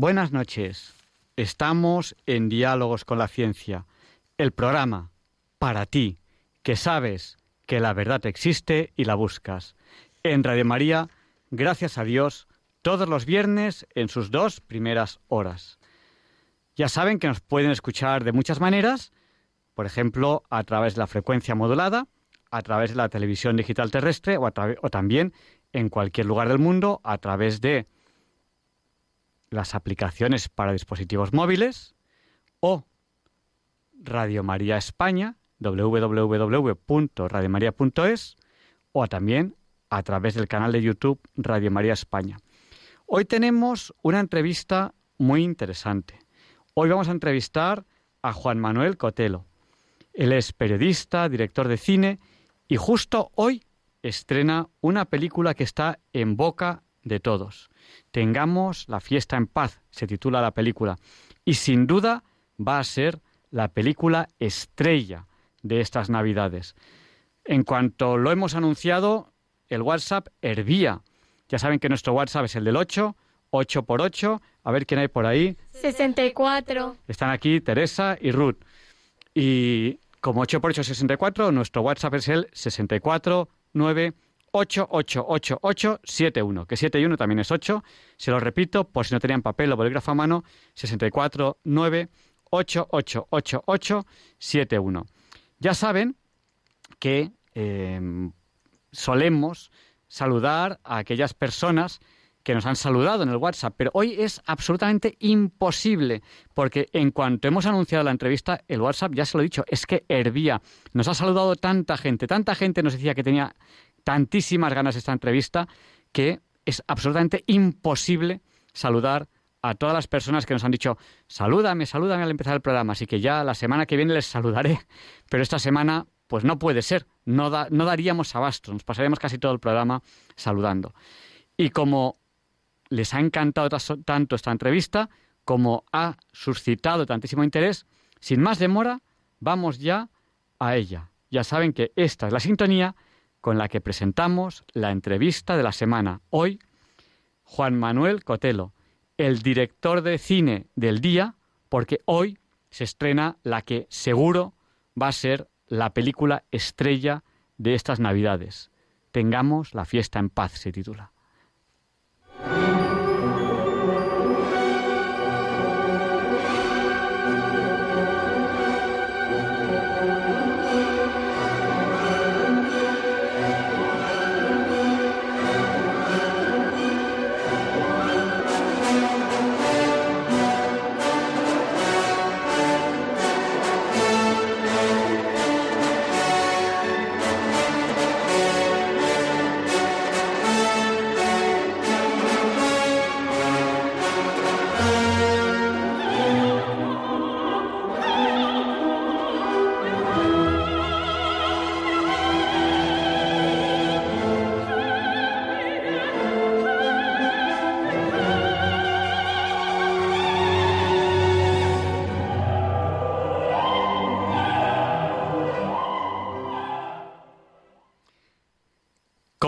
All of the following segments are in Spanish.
Buenas noches. Estamos en Diálogos con la Ciencia, el programa para ti, que sabes que la verdad existe y la buscas. En Radio María, gracias a Dios, todos los viernes en sus dos primeras horas. Ya saben que nos pueden escuchar de muchas maneras, por ejemplo, a través de la frecuencia modulada, a través de la televisión digital terrestre o, o también en cualquier lugar del mundo a través de las aplicaciones para dispositivos móviles o Radio María España, www.radiomaria.es o también a través del canal de YouTube Radio María España. Hoy tenemos una entrevista muy interesante. Hoy vamos a entrevistar a Juan Manuel Cotelo. Él es periodista, director de cine y justo hoy estrena una película que está en boca de todos. Tengamos la fiesta en paz, se titula la película. Y sin duda va a ser la película estrella de estas Navidades. En cuanto lo hemos anunciado, el WhatsApp hervía. Ya saben que nuestro WhatsApp es el del 8, 8 por 8. A ver quién hay por ahí. 64. Están aquí Teresa y Ruth. Y como 8 por 8 es 64, nuestro WhatsApp es el 649 888871, que 7 y 1 también es 8. Se lo repito, por si no tenían papel o bolígrafo a mano, 649888871. Ya saben que eh, solemos saludar a aquellas personas que nos han saludado en el WhatsApp, pero hoy es absolutamente imposible, porque en cuanto hemos anunciado la entrevista, el WhatsApp, ya se lo he dicho, es que hervía. Nos ha saludado tanta gente, tanta gente nos decía que tenía tantísimas ganas esta entrevista que es absolutamente imposible saludar a todas las personas que nos han dicho salúdame, salúdame al empezar el programa. Así que ya la semana que viene les saludaré. Pero esta semana, pues no puede ser. No, no daríamos abasto. Nos pasaremos casi todo el programa saludando. Y como les ha encantado tanto esta entrevista, como ha suscitado tantísimo interés, sin más demora, vamos ya a ella. Ya saben que esta es la sintonía con la que presentamos la entrevista de la semana. Hoy, Juan Manuel Cotelo, el director de cine del día, porque hoy se estrena la que seguro va a ser la película estrella de estas Navidades. Tengamos la fiesta en paz, se titula.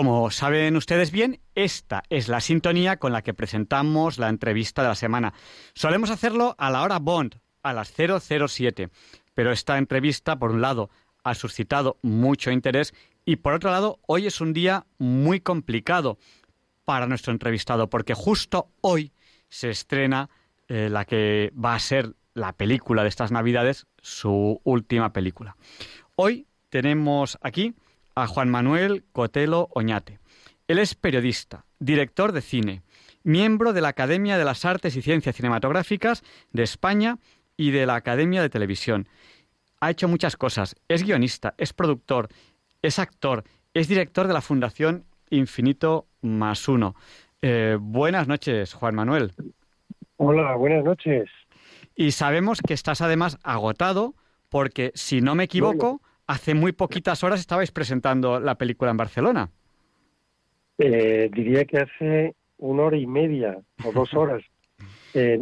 Como saben ustedes bien, esta es la sintonía con la que presentamos la entrevista de la semana. Solemos hacerlo a la hora Bond, a las 007, pero esta entrevista, por un lado, ha suscitado mucho interés y por otro lado, hoy es un día muy complicado para nuestro entrevistado, porque justo hoy se estrena eh, la que va a ser la película de estas Navidades, su última película. Hoy tenemos aquí a Juan Manuel Cotelo Oñate. Él es periodista, director de cine, miembro de la Academia de las Artes y Ciencias Cinematográficas de España y de la Academia de Televisión. Ha hecho muchas cosas. Es guionista, es productor, es actor, es director de la Fundación Infinito más Uno. Eh, buenas noches, Juan Manuel. Hola, buenas noches. Y sabemos que estás además agotado porque, si no me equivoco, hace muy poquitas horas estabais presentando la película en Barcelona. Eh, diría que hace una hora y media o dos horas. Eh,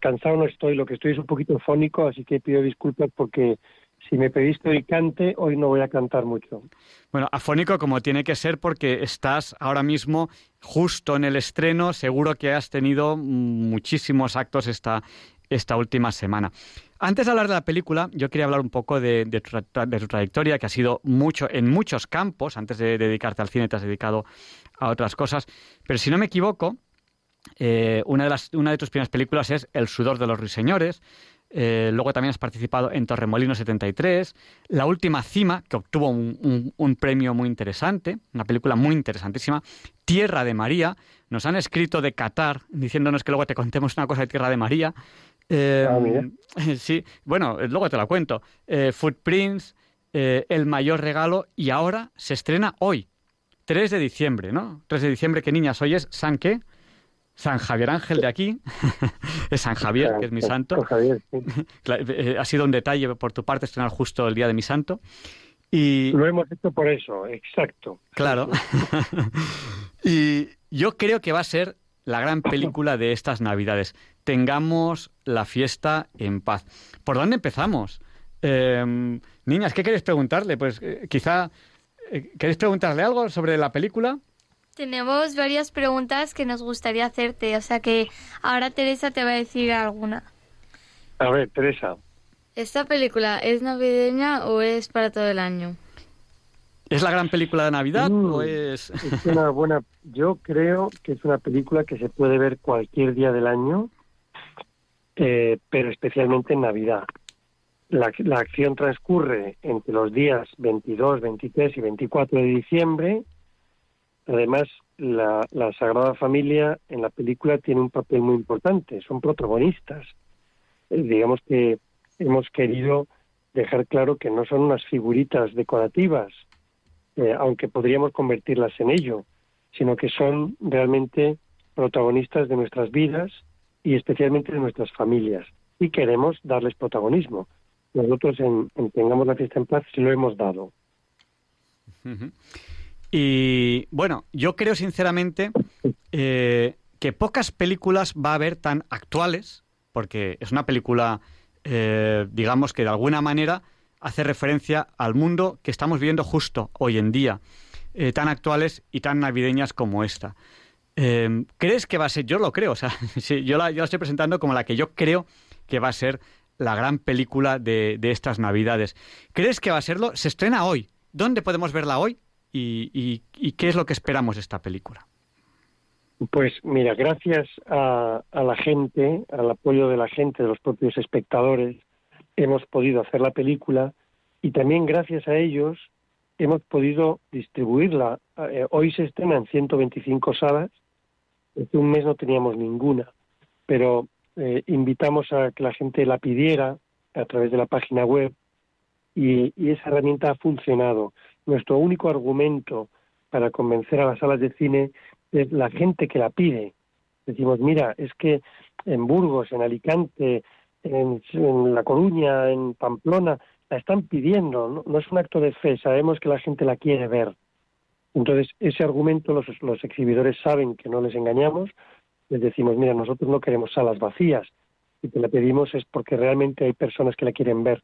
cansado no estoy, lo que estoy es un poquito fónico, así que pido disculpas porque si me pediste hoy cante, hoy no voy a cantar mucho. Bueno, afónico como tiene que ser porque estás ahora mismo justo en el estreno, seguro que has tenido muchísimos actos esta, esta última semana. Antes de hablar de la película, yo quería hablar un poco de, tu, trayectoria, que ha sido mucho en muchos campos. Antes de dedicarte al cine, te has dedicado a otras cosas. Pero si no me equivoco, eh, una, de las, una de tus primeras películas es El sudor de los ruiseñores. Eh, luego también has participado en Torremolino 73. La última cima, que obtuvo un, premio muy interesante, una película muy interesantísima. Tierra de María. Nos han escrito de Qatar diciéndonos que luego te contemos una cosa de Tierra de María. Eh, ah, sí, bueno, luego te la cuento. Eh, Footprints, El mayor regalo y ahora se estrena hoy, 3 de diciembre, ¿no? 3 de diciembre, ¿qué niñas hoy es? ¿San qué? San Javier Ángel de aquí, es San Javier, que es mi santo. Eh, ha sido un detalle por tu parte estrenar justo el día de mi santo. Y... Lo hemos hecho por eso, exacto. Claro. y yo creo que va a ser la gran película de estas Navidades. Tengamos la fiesta en paz. ¿Por dónde empezamos? Em, niñas, ¿qué queréis preguntarle? Pues eh, quizá, eh, ¿queréis preguntarle algo sobre la película? Tenemos varias preguntas que nos gustaría hacerte, o sea que ahora Teresa te va a decir alguna. A ver, Teresa. ¿Esta película es navideña o es para todo el año? ¿Es la gran película de Navidad mm, o es...? es una buena... Yo creo que es una película que se puede ver cualquier día del año, eh, pero especialmente en Navidad. La, la acción transcurre entre los días 22, 23 y 24 de diciembre Además, la, Sagrada Familia en la película tiene un papel muy importante, son protagonistas. Eh, digamos que hemos querido dejar claro que no son unas figuritas decorativas, eh, aunque podríamos convertirlas en ello, sino que son realmente protagonistas de nuestras vidas y especialmente de nuestras familias. Y queremos darles protagonismo. Nosotros en, Tengamos la fiesta en paz se lo hemos dado. Y bueno, yo creo sinceramente eh, que pocas películas va a haber tan actuales, porque es una película, eh, digamos que de alguna manera hace referencia al mundo que estamos viviendo justo hoy en día, eh, tan actuales y tan navideñas como esta. ¿Crees que va a ser? Yo lo creo, o sea, yo, la, yo la estoy presentando como la que yo creo que va a ser la gran película de estas Navidades. ¿Crees que va a serlo? Se estrena hoy. ¿Dónde podemos verla hoy? Y, qué es lo que esperamos de esta película. Pues mira, gracias a, la gente, al apoyo de la gente, de los propios espectadores, hemos podido hacer la película y también gracias a ellos hemos podido distribuirla. Eh, hoy se estrena en 125 salas, hace un mes no teníamos ninguna, pero eh, invitamos a que la gente la pidiera a través de la página web y esa herramienta ha funcionado nuestro único argumento para convencer a las salas de cine es la gente que la pide. Decimos, mira, es que en Burgos, en Alicante, en, La Coruña, en Pamplona, la están pidiendo, ¿no? es un acto de fe, sabemos que la gente la quiere ver. Entonces, ese argumento los, los exhibidores saben que no les engañamos, les decimos, mira, nosotros no queremos salas vacías, y te la pedimos es porque realmente hay personas que la quieren ver.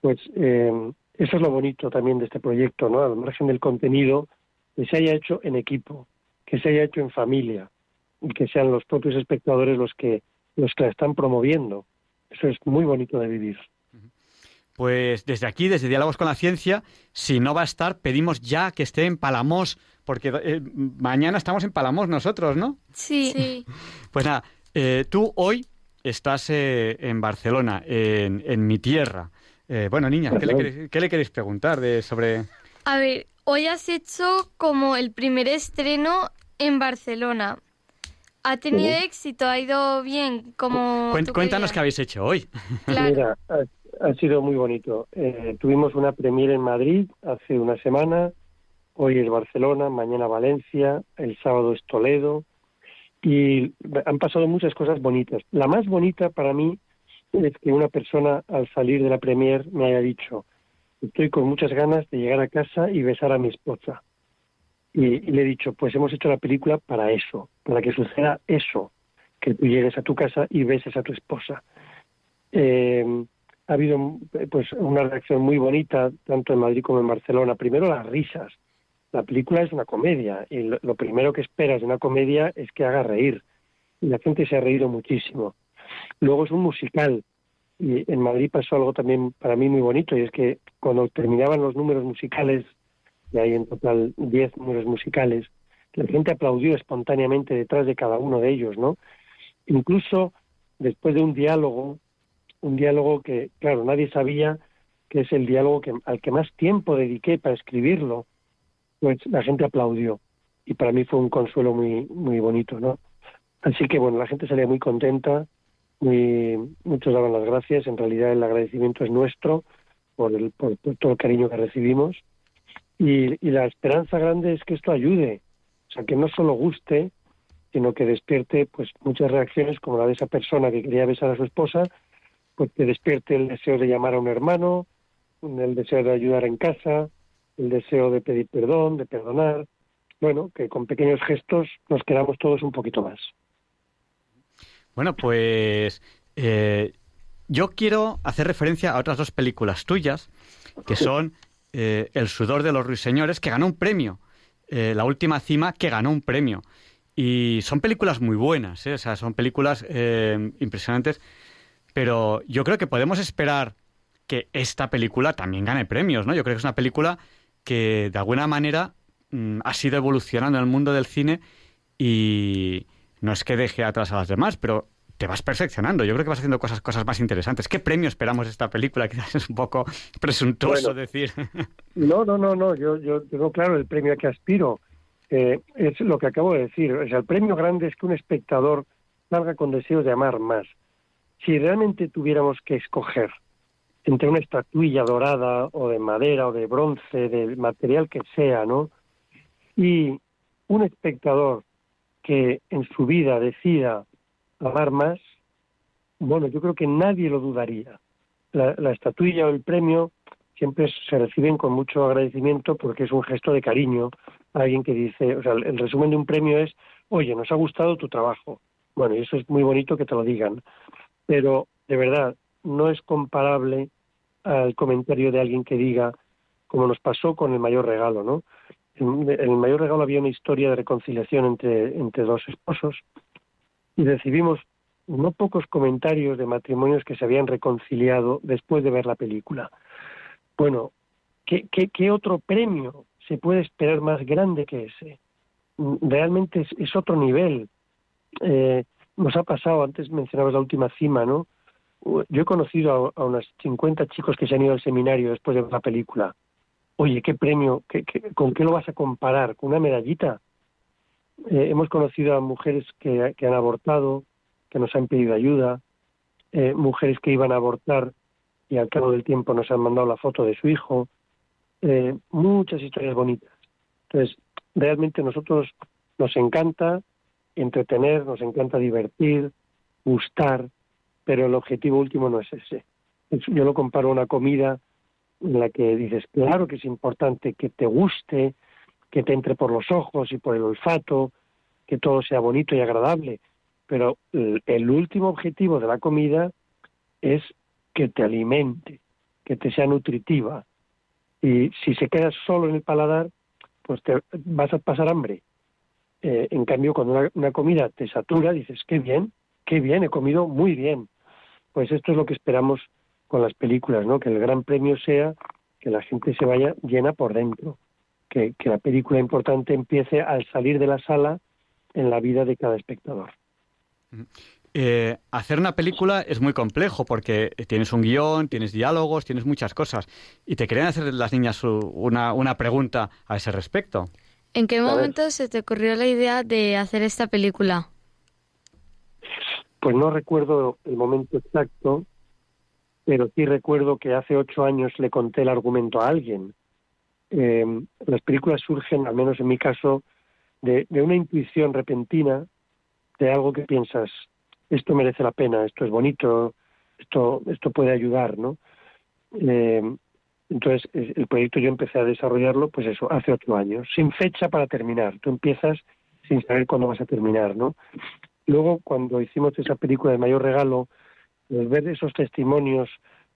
Pues eh, eso es lo bonito también de este proyecto, ¿no? Al margen del contenido, que se haya hecho en equipo, que se haya hecho en familia y que sean los propios espectadores los que los que la están promoviendo. Eso es muy bonito de vivir. Pues desde aquí, desde Diálogos con la Ciencia, si no va a estar, pedimos ya que esté en Palamos, porque eh, mañana estamos en Palamos nosotros, ¿no? Sí. Pues nada, eh, tú hoy estás eh, en Barcelona, en, en mi tierra. Eh, bueno, niña, ¿qué le, queréis, preguntar de, sobre...? A ver, hoy has hecho como el primer estreno en Barcelona. ¿Ha tenido éxito? ¿Ha ido bien? Como cuéntanos qué habéis hecho hoy. Mira, ha, sido muy bonito. Eh, tuvimos una premiere en Madrid hace una semana. Hoy es Barcelona, mañana Valencia, el sábado es Toledo, y han pasado muchas cosas bonitas. La más bonita para mí es que una persona al salir de la premier me haya dicho, estoy con muchas ganas de llegar a casa y besar a mi esposa. Y, le he dicho, pues hemos hecho la película para eso, para que suceda eso, que tú llegues a tu casa y beses a tu esposa. Eh, ha habido pues una reacción muy bonita tanto en Madrid como en Barcelona. Primero las risas. La película es una comedia y lo, lo primero que esperas de una comedia es que haga reír. Y la gente se ha reído muchísimo. Luego es un musical. Y en Madrid pasó algo también para mí muy bonito, y es que cuando terminaban los números musicales, y hay en total 10 números musicales, la gente aplaudió espontáneamente detrás de cada uno de ellos, ¿no? Incluso después de un diálogo, un diálogo que, claro, nadie sabía que es el diálogo que, al que más tiempo dediqué para escribirlo, pues la gente aplaudió. Y para mí fue un consuelo muy, muy bonito, ¿no? Así que, bueno, la gente salía muy contenta, muchos daban las gracias. En realidad el agradecimiento es nuestro por, el, por, todo el cariño que recibimos. Y, la esperanza grande es que esto ayude, o sea, que no solo guste, sino que despierte pues muchas reacciones como la de esa persona que quería besar a su esposa, pues que despierte el deseo de llamar a un hermano, el deseo de ayudar en casa, el deseo de pedir perdón, de perdonar, bueno, que con pequeños gestos nos quedamos todos un poquito más. Bueno, pues eh, yo quiero hacer referencia a otras dos películas tuyas, que son eh, El sudor de los ruiseñores, que ganó un premio, eh, La última cima, que ganó un premio. Y son películas muy buenas, o sea, son películas impresionantes, pero yo creo que podemos esperar que esta película también gane premios, ¿no? Yo creo que es una película que de alguna manera mm, ha sido evolucionando en el mundo del cine y, no es que deje atrás a las demás, pero te vas perfeccionando. Yo creo que vas haciendo cosas, cosas más interesantes. ¿Qué premio esperamos de esta película? Quizás es un poco presuntuoso decir. No, no, no, no. Yo, yo tengo claro el premio a que aspiro. Eh, es lo que acabo de decir. O sea, el premio grande es que un espectador salga con deseos de amar más. Si realmente tuviéramos que escoger entre una estatuilla dorada o de madera o de bronce, del material que sea, ¿no? Y un espectador que en su vida decida amar más, bueno, yo creo que nadie lo dudaría. La, estatuilla o el premio siempre se reciben con mucho agradecimiento porque es un gesto de cariño a alguien que dice, o sea, el resumen de un premio es, oye, nos ha gustado tu trabajo. Bueno, y eso es muy bonito que te lo digan, pero de verdad no es comparable al comentario de alguien que diga, como nos pasó con el mayor regalo, ¿no? En, el mayor regalo había una historia de reconciliación entre, entre dos esposos y recibimos no pocos comentarios de matrimonios que se habían reconciliado después de ver la película. Bueno, ¿qué, qué, otro premio se puede esperar más grande que ese? Realmente es, otro nivel. Eh, nos ha pasado, antes mencionabas la última cima, ¿no? Yo he conocido a, a unos 50 chicos que se han ido al seminario después de ver la película oye, ¿qué premio? con qué lo vas a comparar? ¿Con una medallita? Eh, hemos conocido a mujeres que, han abortado, que nos han pedido ayuda, eh, mujeres que iban a abortar y al cabo del tiempo nos han mandado la foto de su hijo, eh, muchas historias bonitas. Entonces, realmente nosotros nos encanta entretener, nos encanta divertir, gustar, pero el objetivo último no es ese. Yo lo comparo a una comida en la que dices, claro que es importante que te guste, que te entre por los ojos y por el olfato, que todo sea bonito y agradable, pero el último objetivo de la comida es que te alimente, que te sea nutritiva. Y si se queda solo en el paladar, pues te vas a pasar hambre. Eh, en cambio, cuando una, una, comida te satura, dices, qué bien, qué bien, he comido muy bien. Pues esto es lo que esperamos con las películas, ¿no? Que el gran premio sea que la gente se vaya llena por dentro, que, la película importante empiece al salir de la sala en la vida de cada espectador. Eh, hacer una película es muy complejo porque tienes un guion, tienes diálogos, tienes muchas cosas. Y te querían hacer las niñas una, una pregunta a ese respecto. ¿En qué momento se te ocurrió la idea de hacer esta película? Pues no recuerdo el momento exacto, pero sí recuerdo que hace ocho años le conté el argumento a alguien. Eh, las películas surgen, al menos en mi caso, de, una intuición repentina de algo que piensas, esto merece la pena, esto es bonito, esto, esto puede ayudar, ¿no? Eh, entonces, el proyecto yo empecé a desarrollarlo, pues eso, hace ocho años, sin fecha para terminar. Tú empiezas sin saber cuándo vas a terminar, ¿no? Luego, cuando hicimos esa película de Mayor Regalo, ver esos testimonios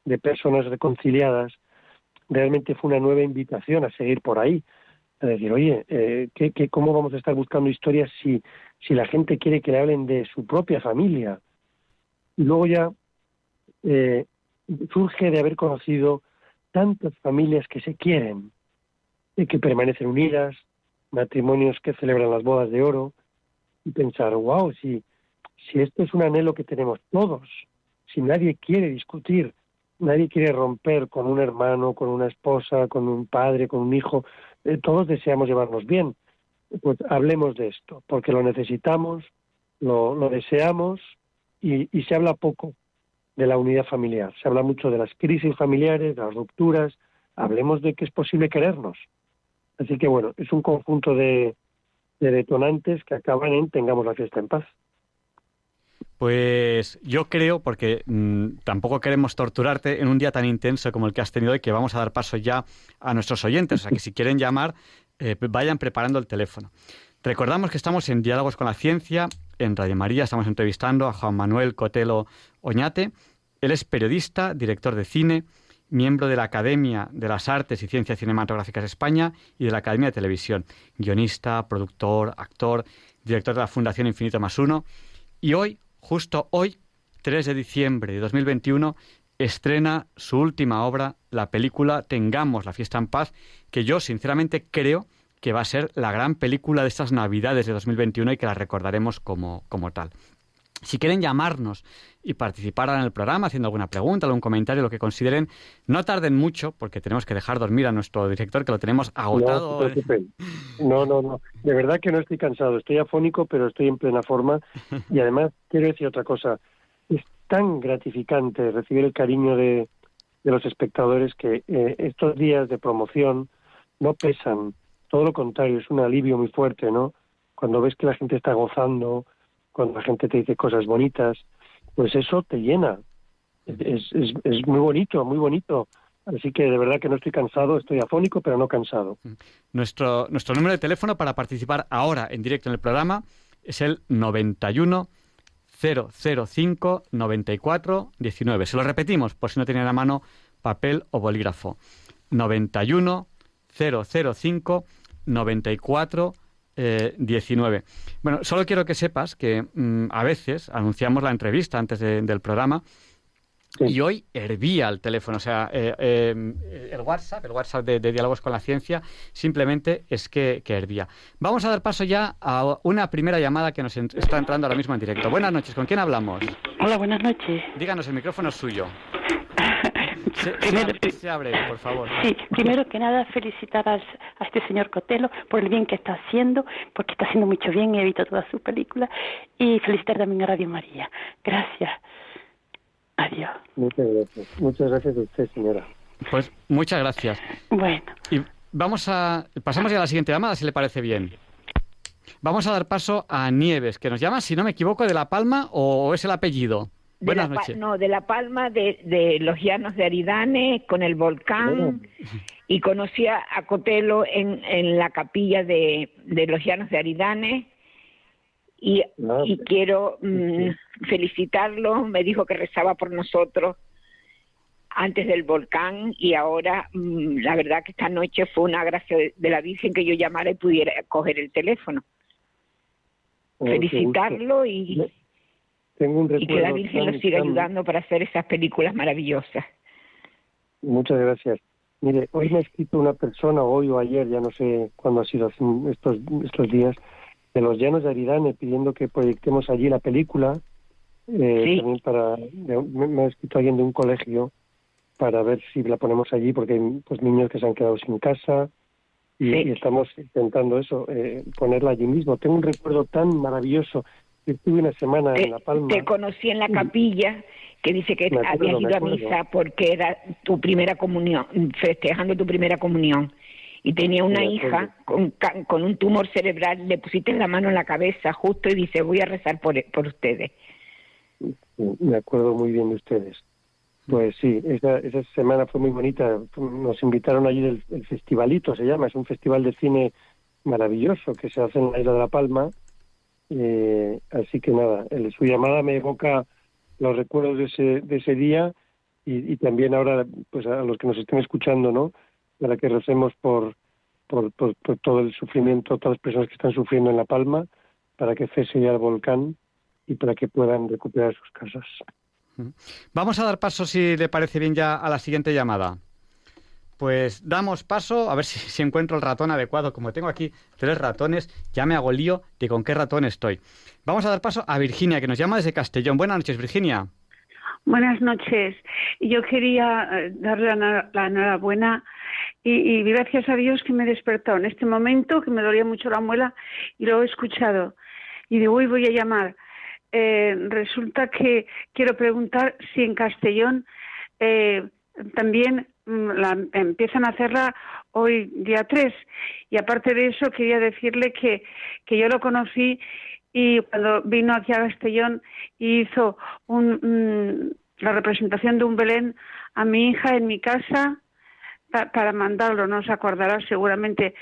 de personas reconciliadas, realmente fue una nueva invitación a seguir por ahí. A decir, oye, eh, ¿qué, qué, cómo vamos a estar buscando historias si, si la gente quiere que le hablen de su propia familia? Y luego ya eh, surge de haber conocido tantas familias que se quieren, y que permanecen unidas, matrimonios que celebran las bodas de oro, y pensar, wow, si, si esto es un anhelo que tenemos todos, si nadie quiere discutir, nadie quiere romper con un hermano, con una esposa, con un padre, con un hijo, eh, todos deseamos llevarnos bien. Pues hablemos de esto, porque lo necesitamos, lo, deseamos y, se habla poco de la unidad familiar. Se habla mucho de las crisis familiares, de las rupturas. Hablemos de que es posible querernos. Así que bueno, es un conjunto de detonantes que acaban en tengamos la fiesta en paz. Pues yo creo, porque mmm, tampoco queremos torturarte en un día tan intenso como el que has tenido hoy, que vamos a dar paso ya a nuestros oyentes. O sea, que si quieren llamar, eh, vayan preparando el teléfono. Recordamos que estamos en Diálogos con la Ciencia, en Radio María, estamos entrevistando a Juan Manuel Cotelo Oñate. Él es periodista, director de cine, miembro de la Academia de las Artes y Ciencias Cinematográficas de España y de la Academia de Televisión, guionista, productor, actor, director de la Fundación Infinito Más Uno. Y hoy Justo hoy, 3 de diciembre de 2021, estrena su última obra, la película Tengamos la fiesta en paz, que yo sinceramente creo que va a ser la gran película de estas Navidades de 2021 y que la recordaremos como, como tal. Si quieren llamarnos y participar en el programa haciendo alguna pregunta, algún comentario, lo que consideren, no tarden mucho porque tenemos que dejar dormir a nuestro director que lo tenemos agotado. No, no, no, De verdad que no estoy cansado. Estoy afónico, pero estoy en plena forma. Y además quiero decir otra cosa. Es tan gratificante recibir el cariño de, de los espectadores que eh, estos días de promoción no pesan. Todo lo contrario, es un alivio muy fuerte, ¿no? Cuando ves que la gente está gozando, cuando la gente te dice cosas bonitas, pues eso te llena. Es, es, es muy bonito, muy bonito. Así que de verdad que no estoy cansado, estoy afónico, pero no cansado. Nuestro, nuestro número de teléfono para participar ahora en directo en el programa es el 91 005 94 19. Se lo repetimos por si no tienen a mano papel o bolígrafo. 91 005 94 eh, 19. Bueno, solo quiero que sepas que mm, a veces anunciamos la entrevista antes de, del programa y hoy hervía el teléfono. O sea, eh, eh, el WhatsApp, el WhatsApp de, de, Diálogos con la Ciencia, simplemente es que, que, hervía. Vamos a dar paso ya a una primera llamada que nos está entrando ahora mismo en directo. Buenas noches, ¿con quién hablamos? Hola, buenas noches. Díganos, el micrófono es suyo. Se, primero, sea breve, por favor. Sí, primero que nada felicitar a, a, este señor Cotelo por el bien que está haciendo, porque está haciendo mucho bien y he visto todas sus películas. Y felicitar también a Radio María. Gracias. Adiós. Muchas gracias. Muchas gracias a usted, señora. Pues muchas gracias. Bueno. Y vamos a... Pasamos ya a la siguiente llamada, si le parece bien. Vamos a dar paso a Nieves, que nos llama, si no me equivoco, de La Palma o es el apellido. De Buenas la, noches. No, de La Palma, de, de, los llanos de Aridane, con el volcán, y conocí a Cotelo en, en la capilla de, de los llanos de Aridane, y, no, y quiero mmm, felicitarlo, me dijo que rezaba por nosotros antes del volcán y ahora mmm, la verdad que esta noche fue una gracia de, de, la Virgen que yo llamara y pudiera coger el teléfono. Oh, Felicitarlo y tengo un y que la Virgen nos siga tan... ayudando para hacer esas películas maravillosas. Muchas gracias. Mire, hoy me ha escrito una persona, hoy o ayer, ya no sé cuándo ha sido estos, estos días, de los llanos de Aridane, pidiendo que proyectemos allí la película. Eh, sí. También para, me, me, ha escrito alguien de un colegio para ver si la ponemos allí, porque hay pues, niños que se han quedado sin casa y, sí. y estamos intentando eso, eh, ponerla allí mismo. Tengo un recuerdo tan maravilloso estuve una semana te, en La Palma. Te conocí en la capilla, que dice que acuerdo, habías ido a misa porque era tu primera comunión, festejando tu primera comunión. y tenía una hija con, con un tumor cerebral, le pusiste la mano en la cabeza justo y dice, voy a rezar por, por ustedes. Me acuerdo muy bien de ustedes. Pues sí, esa, esa semana fue muy bonita. Nos invitaron allí del el festivalito, se llama, es un festival de cine maravilloso que se hace en la isla de La Palma. Eh, así que nada, el, su llamada me evoca los recuerdos de ese, de ese día y, también ahora pues a los que nos estén escuchando, ¿no? Para que recemos por, por, por, por, todo el sufrimiento, todas las personas que están sufriendo en La Palma, para que cese ya el volcán y para que puedan recuperar sus casas. Vamos a dar paso, si le parece bien, ya a la siguiente llamada. Pues damos paso, a ver si, encuentro el ratón adecuado. Como tengo aquí tres ratones, ya me hago lío de con qué ratón estoy. Vamos a dar paso a Virginia, que nos llama desde Castellón. Buenas noches, Virginia. Buenas noches. Yo quería darle la, enhorabuena y, y, gracias a Dios que me he despertado en este momento, que me dolía mucho la muela y lo he escuchado. Y digo, uy, voy a llamar. Eh, resulta que quiero preguntar si en Castellón eh, también la, empiezan a hacerla hoy día 3 y aparte de eso quería decirle que, que yo lo conocí y cuando vino aquí a Castellón hizo un, um, la representación de un Belén a mi hija en mi casa pa, para mandarlo, no se acordará seguramente,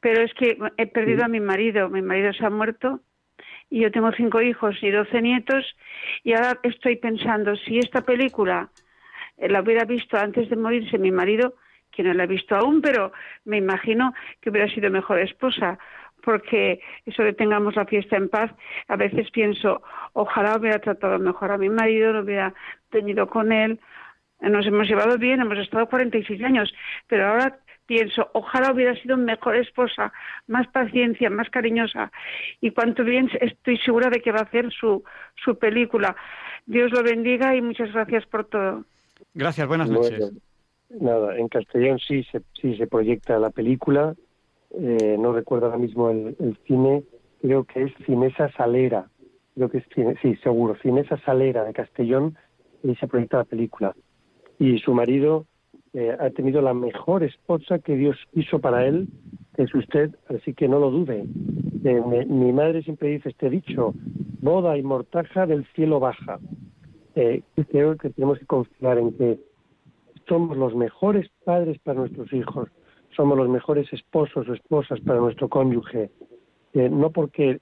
pero es que he perdido a mi marido, mi marido se ha muerto y yo tengo cinco hijos y doce nietos y ahora estoy pensando si esta película la hubiera visto antes de morirse mi marido, que no la he visto aún, pero me imagino que hubiera sido mejor esposa, porque eso de tengamos la fiesta en paz, a veces pienso, ojalá hubiera tratado mejor a mi marido, lo hubiera tenido con él, nos hemos llevado bien, hemos estado 46 años, pero ahora pienso, ojalá hubiera sido mejor esposa, más paciencia, más cariñosa, y cuanto bien estoy segura de que va a hacer su, su película. Dios lo bendiga y muchas gracias por todo. Gracias, buenas noches. Bueno, nada, en Castellón sí se, sí se proyecta la película, eh, no recuerdo ahora mismo el, el, cine, creo que es Cinesa Salera, creo que es cine, sí, seguro, Cinesa Salera de Castellón, y se proyecta la película. Y su marido eh, ha tenido la mejor esposa que Dios hizo para él, que es usted, así que no lo dude. Eh, me, mi madre siempre dice este dicho, boda y mortaja del cielo baja eh, creo que tenemos que confiar en que somos los mejores padres para nuestros hijos, somos los mejores esposos o esposas para nuestro cónyuge, eh, no porque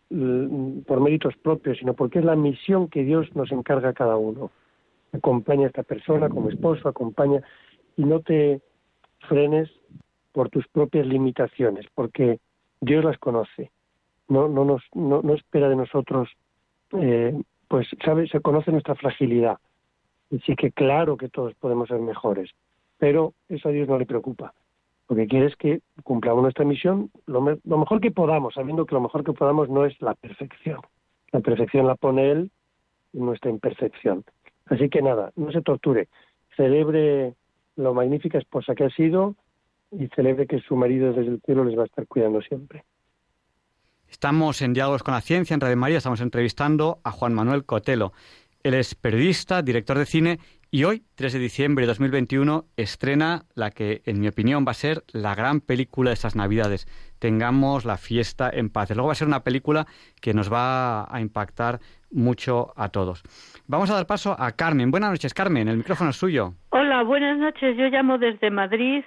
por méritos propios, sino porque es la misión que Dios nos encarga a cada uno. Acompaña a esta persona como esposo, acompaña y no te frenes por tus propias limitaciones, porque Dios las conoce. No, no, nos, no, no espera de nosotros eh, pues sabe, se conoce nuestra fragilidad. Así que claro que todos podemos ser mejores, pero eso a Dios no le preocupa. Lo que quiere es que cumplamos nuestra misión lo, me, lo mejor que podamos, sabiendo que lo mejor que podamos no es la perfección. La perfección la pone Él en nuestra imperfección. Así que nada, no se torture. Celebre lo magnífica esposa que ha sido y celebre que su marido desde el cielo les va a estar cuidando siempre. Estamos en Diálogos con la Ciencia, en Radio María, estamos entrevistando a Juan Manuel Cotelo. Él es periodista, director de cine y hoy, 3 de diciembre de 2021, estrena la que, en mi opinión, va a ser la gran película de estas Navidades. Tengamos la fiesta en paz. Luego va a ser una película que nos va a impactar mucho a todos. Vamos a dar paso a Carmen. Buenas noches, Carmen. El micrófono es suyo. Hola, buenas noches. Yo llamo desde Madrid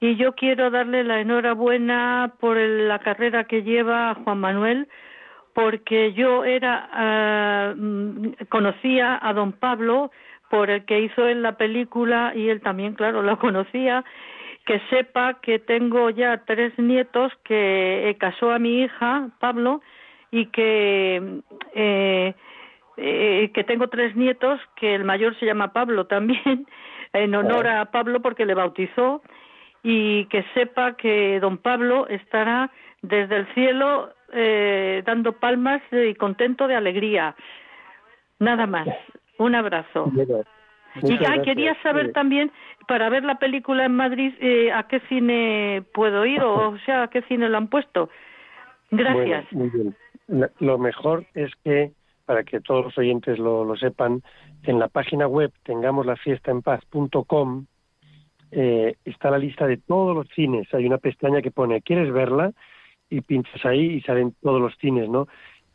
y yo quiero darle la enhorabuena por el, la carrera que lleva Juan Manuel porque yo era uh, conocía a don Pablo por el que hizo en la película y él también claro lo conocía. Que sepa que tengo ya tres nietos que casó a mi hija Pablo y que eh, eh, que tengo tres nietos que el mayor se llama Pablo también en honor a Pablo porque le bautizó y que sepa que don Pablo estará desde el cielo eh, dando palmas y contento de alegría. Nada más. Un abrazo. y ah, quería saber también, para ver la película en Madrid, eh, ¿a qué cine puedo ir? O, o, sea, ¿a qué cine lo han puesto? Gracias. Bueno, muy bien. Lo mejor es que, para que todos los oyentes lo, lo sepan, en la página web tengamos la fiesta en paz.com eh, está la lista de todos los cines. Hay una pestaña que pone ¿quieres verla? y pinchas ahí y salen todos los cines, ¿no?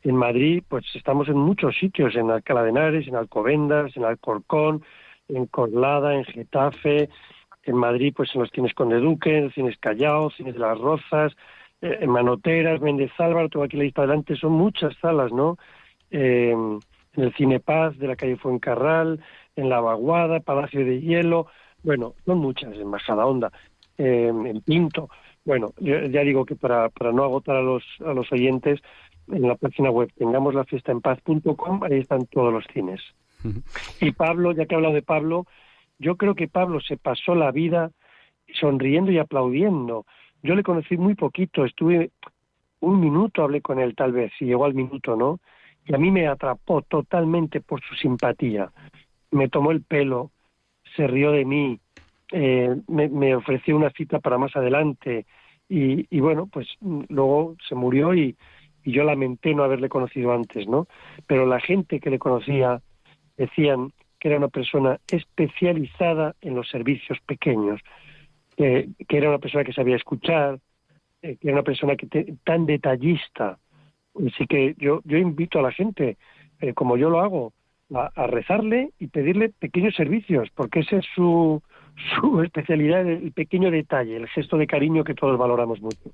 En Madrid, pues estamos en muchos sitios, en Alcalá de Henares, en Alcobendas, en Alcorcón, en Corlada, en Getafe, en Madrid, pues en los cines Conde Duque, en los cines Callao, cines de las Rozas, eh, en Manoteras, Méndez Álvaro, tengo aquí la lista adelante, son muchas salas, ¿no? Eh, en el Cine Paz de la calle Fuencarral, en La Vaguada, Palacio de Hielo, bueno, son muchas, en Bajada Onda, eh, en Pinto. Bueno, ya digo que para, para no agotar a los, a los oyentes, en la página web tengamos la fiesta en paz.com, ahí están todos los cines. Y Pablo, ya que he hablado de Pablo, yo creo que Pablo se pasó la vida sonriendo y aplaudiendo. Yo le conocí muy poquito, estuve un minuto, hablé con él tal vez, si llegó al minuto, ¿no? Y a mí me atrapó totalmente por su simpatía. Me tomó el pelo, se rió de mí, eh, me, ofreció una cita para más adelante y, bueno, pues luego se murió y, yo lamenté no haberle conocido antes, ¿no? Pero la gente que le conocía decían que era una persona especializada en los servicios pequeños, que era una persona que sabía escuchar, eh, que era una persona que tan detallista. Así que yo, yo invito a la gente, eh, como yo lo hago, a rezarle y pedirle pequeños servicios, porque ese es su, su especialidad el pequeño detalle, el gesto de cariño que todos valoramos mucho.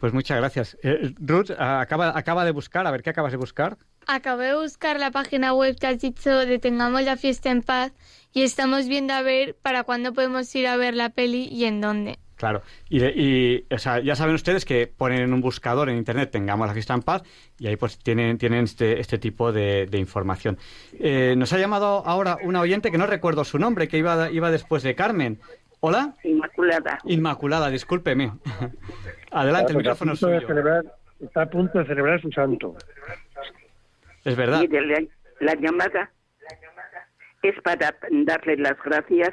Pues muchas gracias. Eh, Ruth, acaba, acaba de buscar, a ver, ¿qué acabas de buscar? Acabé de buscar la página web que has dicho de Tengamos la fiesta en paz y estamos viendo a ver para cuándo podemos ir a ver la peli y en dónde. Claro, y, o sea, ya saben ustedes que ponen en un buscador en Internet Tengamos la fiesta en paz y ahí pues tienen, tienen este, este tipo de, información. Eh, nos ha llamado ahora una oyente que no recuerdo su nombre, que iba, iba después de Carmen. ¿Hola? Inmaculada. Inmaculada, discúlpeme. Adelante, el micrófono es suyo. está a punto de celebrar su santo. Es verdad. la llamada es para darle las gracias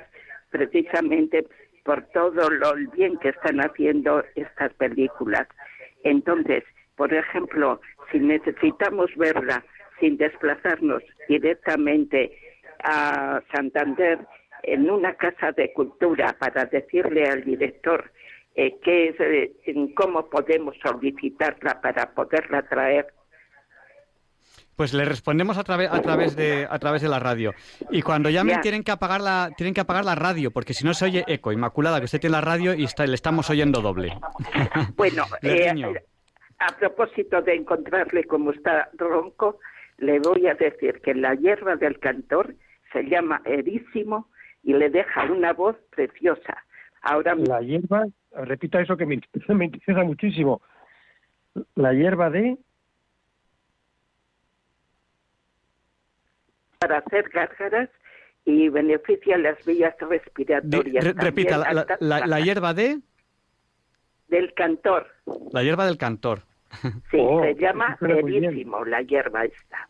precisamente por todo lo bien que están haciendo estas películas. Entonces, por ejemplo, si necesitamos verla sin desplazarnos directamente a Santander en una casa de cultura para decirle al director eh, qué eh, cómo podemos solicitarla para poderla traer pues le respondemos a, través a, través de, a través de la radio. Y cuando llamen tienen que apagar la tienen que apagar la radio, porque si no se oye eco. Inmaculada, que usted tiene la radio y está, le estamos oyendo doble. Bueno, eh, a propósito de encontrarle como está ronco, le voy a decir que la hierba del cantor se llama Erísimo y le deja una voz preciosa. Ahora La hierba, repita eso que me, me interesa muchísimo. La hierba de para hacer gárgaras y beneficia las vías respiratorias. repita, la, hierba de... Del cantor. La hierba del cantor. Sí, oh, se llama Erísimo, la hierba esta.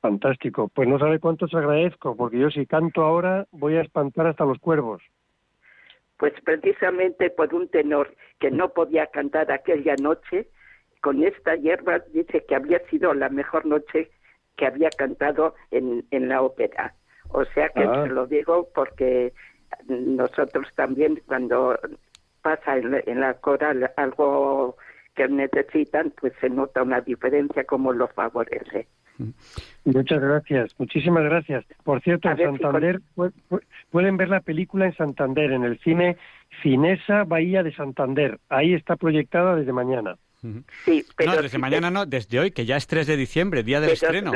Fantástico. Pues no sabe cuánto os agradezco, porque yo si canto ahora voy a espantar hasta los cuervos. Pues precisamente por un tenor que no podía cantar aquella noche, con esta hierba dice que había sido la mejor noche que había cantado en, en la ópera. O sea que ah. se lo digo porque nosotros también cuando pasa en, la coral algo que necesitan, pues se nota una diferencia como lo favorece. Muchas gracias, muchísimas gracias. Por cierto, en Santander pueden ver la película en Santander, en el cine Cinesa Bahía de Santander. Ahí está proyectada desde mañana. Sí, pero no, desde mañana no, desde hoy, que ya es 3 de diciembre, día del estreno.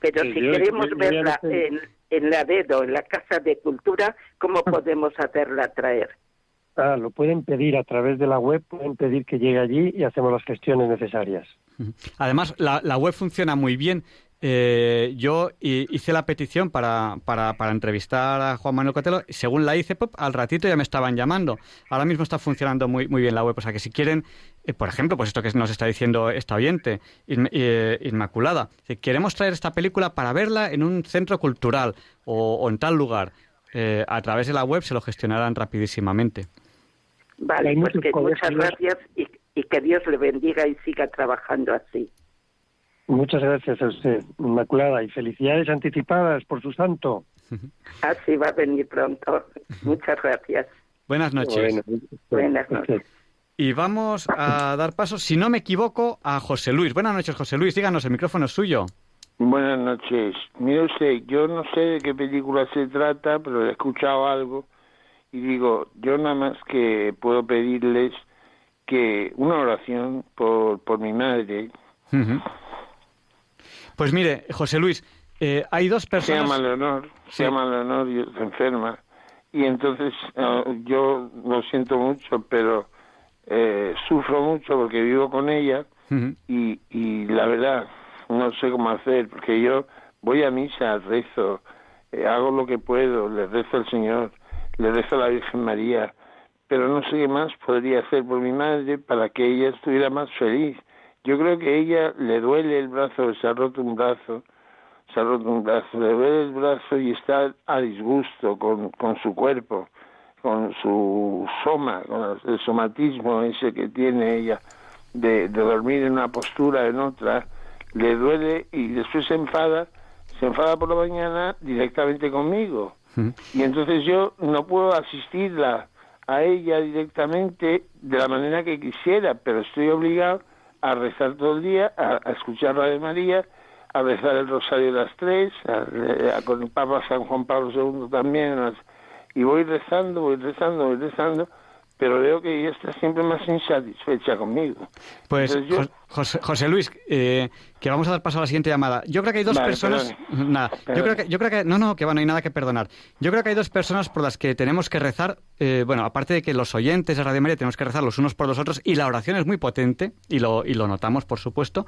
Pero si queremos verla en, en la dedo, en la Casa de Cultura, ¿cómo ah. podemos hacerla traer? Ah, lo pueden pedir a través de la web, pueden pedir que llegue allí y hacemos las gestiones necesarias. Además, la, la web funciona muy bien. Eh, yo hice la petición para, para, para, entrevistar a Juan Manuel Cotelo. Según la hice, al ratito ya me estaban llamando. Ahora mismo está funcionando muy, muy bien la web. O sea que si quieren, eh, por ejemplo, pues esto que nos está diciendo esta oyente, eh, Inmaculada, si queremos traer esta película para verla en un centro cultural o, en tal lugar, a través de la web se lo gestionarán rapidísimamente. Vale, pues que muchas gracias y que Dios le bendiga y siga trabajando así. Muchas gracias a usted, Inmaculada, y felicidades anticipadas por su santo. Así va a venir pronto. Muchas gracias. Buenas noches. Buenas noches. Y vamos a dar paso, si no me equivoco, a José Luis. Buenas noches, José Luis. Díganos, el micrófono es suyo. Buenas noches. Mire usted, yo no sé de qué película se trata, pero he escuchado algo y digo, yo nada más que puedo pedirles que una oración por, por mi madre. Pues mire, José Luis, eh, hay dos personas... Se llama Leonor, se llama Leonor y se enferma. Y entonces ah, yo lo siento mucho, pero eh, sufro mucho porque vivo con ella y, y la verdad no sé cómo hacer, porque yo voy a misa, rezo, eh, hago lo que puedo, le rezo al Señor, le rezo a la Virgen María, pero no sé qué más podría hacer por mi madre para que ella estuviera más feliz. Yo creo que a ella le duele el brazo, se ha roto un brazo, se ha roto un brazo, le duele el brazo y está a disgusto con, con su cuerpo, con su soma, con el somatismo ese que tiene ella de, de dormir en una postura, en otra, le duele y después se enfada, se enfada por la mañana directamente conmigo. Y entonces yo no puedo asistirla a ella directamente de la manera que quisiera, pero estoy obligado a rezar todo el día, a, escuchar la de María, a rezar el Rosario de las Tres, a, con el Papa San Juan Pablo II también, y voy rezando, voy rezando, voy rezando, pero veo que ella está siempre más insatisfecha conmigo. Pues José, Luis, eh, que vamos a dar paso a la siguiente llamada. Yo creo que hay dos personas. Nada, yo creo que, yo creo que no, no, que bueno, no hay nada que perdonar. Yo creo que hay dos personas por las que tenemos que rezar. Eh, bueno, aparte de que los oyentes de Radio María tenemos que rezar los unos por los otros y la oración es muy potente y lo y lo notamos, por supuesto,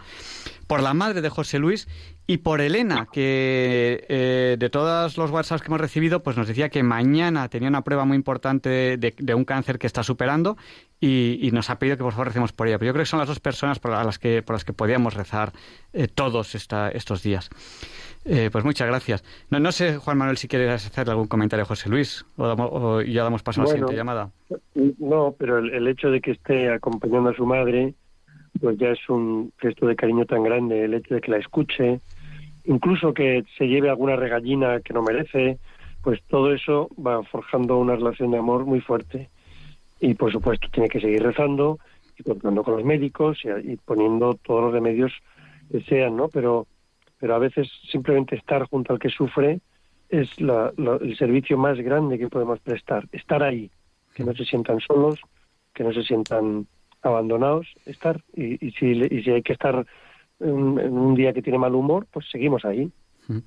por la madre de José Luis y por Elena, que eh, de todos los WhatsApps que hemos recibido, pues nos decía que mañana tenía una prueba muy importante de, de un cáncer que está superando y, nos ha pedido que por favor recemos por ella. Pero yo creo que son las dos personas por las que, por las que podíamos rezar eh, todos esta, estos días. Eh, pues muchas gracias. No, no sé, Juan Manuel, si quieres hacerle algún comentario a José Luis o, ya damos paso a la siguiente llamada. No, pero el, hecho de que esté acompañando a su madre, pues ya es un gesto de cariño tan grande. El hecho de que la escuche, incluso que se lleve alguna regallina que no merece, pues todo eso va forjando una relación de amor muy fuerte y por supuesto tiene que seguir rezando y contando con los médicos y, poniendo todos los remedios que sean, ¿no? Pero, pero a veces simplemente estar junto al que sufre es el servicio más grande que podemos prestar, estar ahí, que no se sientan solos, que no se sientan abandonados, estar y, si, y si hay que estar en, un día que tiene mal humor, pues seguimos ahí.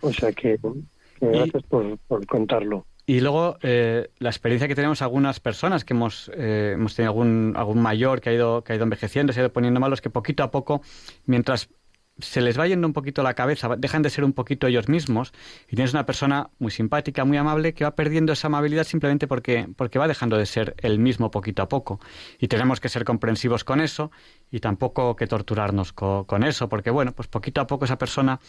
O sea que, gracias por, por contarlo. Y luego eh, la experiencia que tenemos algunas personas que hemos, eh, hemos tenido algún, algún mayor que ha, ido, que ha ido envejeciendo, se ha ido poniendo malos, que poquito a poco, mientras se les va yendo un poquito la cabeza, dejan de ser un poquito ellos mismos y tienes una persona muy simpática, muy amable que va perdiendo esa amabilidad simplemente porque, porque va dejando de ser el mismo poquito a poco. Y tenemos que ser comprensivos con eso y tampoco que torturarnos con eso, porque bueno, pues poquito a poco esa persona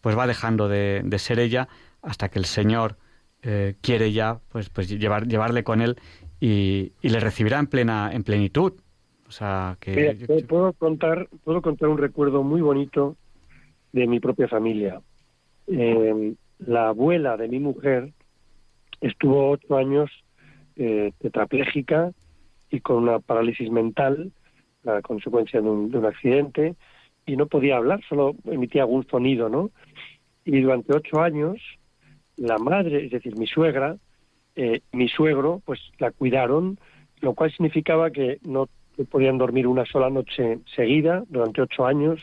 pues va dejando de, de ser ella hasta que el Señor eh, quiere ya pues pues llevar llevarle con él y, le recibirá en plena en plenitud. O sea que puedo contar puedo contar un recuerdo muy bonito de mi propia familia. Em, la abuela de mi mujer estuvo ocho años eh, tetrapléjica y con una parálisis mental a consecuencia de un, de un accidente y no podía hablar solo emitía algún sonido no y durante ocho años la madre, es decir, mi suegra, eh, mi suegro, pues la cuidaron, lo cual significaba que no podían dormir una sola noche seguida durante ocho años,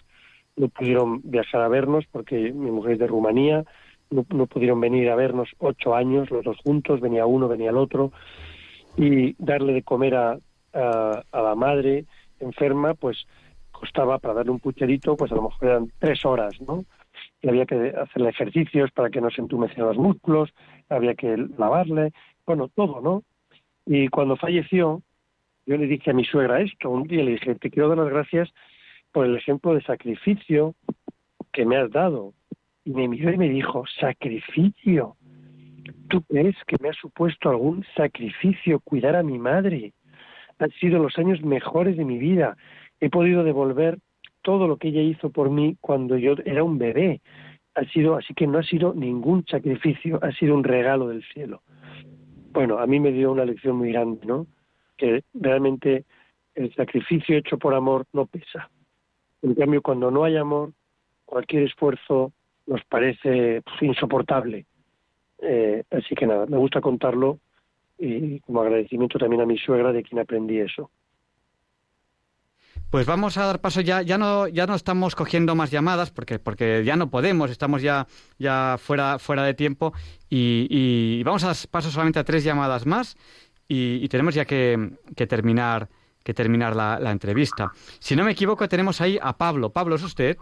no pudieron viajar a vernos porque mi mujer es de Rumanía, no, pudieron venir a vernos ocho años los dos juntos, venía uno, venía el otro, y darle de comer a, a, a la madre enferma, pues costaba para darle un pucherito, pues a lo mejor eran tres horas, ¿no? Y había que hacerle ejercicios para que no se entumecieran los músculos, había que lavarle, bueno, todo, ¿no? Y cuando falleció, yo le dije a mi suegra esto, un día le dije, te quiero dar las gracias por el ejemplo de sacrificio que me has dado. Y me miró y me dijo, sacrificio. ¿Tú crees que me ha supuesto algún sacrificio cuidar a mi madre? Han sido los años mejores de mi vida. He podido devolver todo lo que ella hizo por mí cuando yo era un bebé. ha sido, así que no ha sido ningún sacrificio, ha sido un regalo del cielo. Bueno, a mí me dio una lección muy grande, ¿no? Que realmente el sacrificio hecho por amor no pesa. En cambio, cuando no hay amor, cualquier esfuerzo nos parece pues, insoportable. Eh, así que nada, me gusta contarlo y como agradecimiento también a mi suegra de quien aprendí eso. Pues vamos a dar paso ya, ya no, ya no estamos cogiendo más llamadas porque, porque ya no podemos, estamos ya, ya fuera, fuera de tiempo y, vamos a dar paso solamente a tres llamadas más y, tenemos ya que, terminar, que terminar la, entrevista. Si no me equivoco, tenemos ahí a Pablo. Pablo, ¿es usted?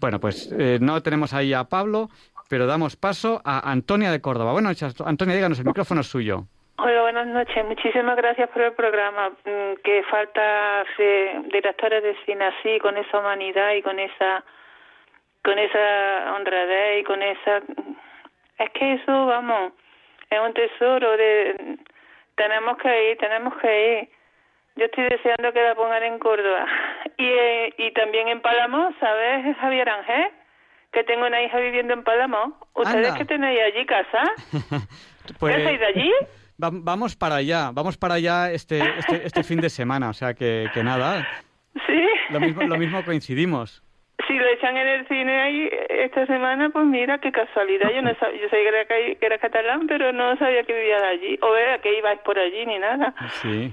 Bueno, pues eh, no tenemos ahí a Pablo, pero damos paso a Antonia de Córdoba. Bueno, Antonia, díganos, el micrófono es suyo. Hola, buenas noches. Muchísimas gracias por el programa. Mm, que falta directores de cine así, con esa humanidad y con esa con esa honradez y con esa... Es que eso, vamos, es un tesoro de... Tenemos que ir, tenemos que ir. Yo estoy deseando que la pongan en Córdoba. Y, eh, y también en Palamo, ¿sabes, Javier Ángel? Que tengo una hija viviendo en Palamo. ¿Ustedes que tenéis allí casa? pues... ¿Qué de allí? Vamos para allá, vamos para allá este, este, este fin de semana, o sea que, que nada. Sí. Lo mismo, lo mismo coincidimos. Si lo echan en el cine ahí esta semana, pues mira qué casualidad. Yo no sabía, yo sabía que era, catalán, pero no sabía que vivía allí, o era que ibais por allí ni nada. Sí.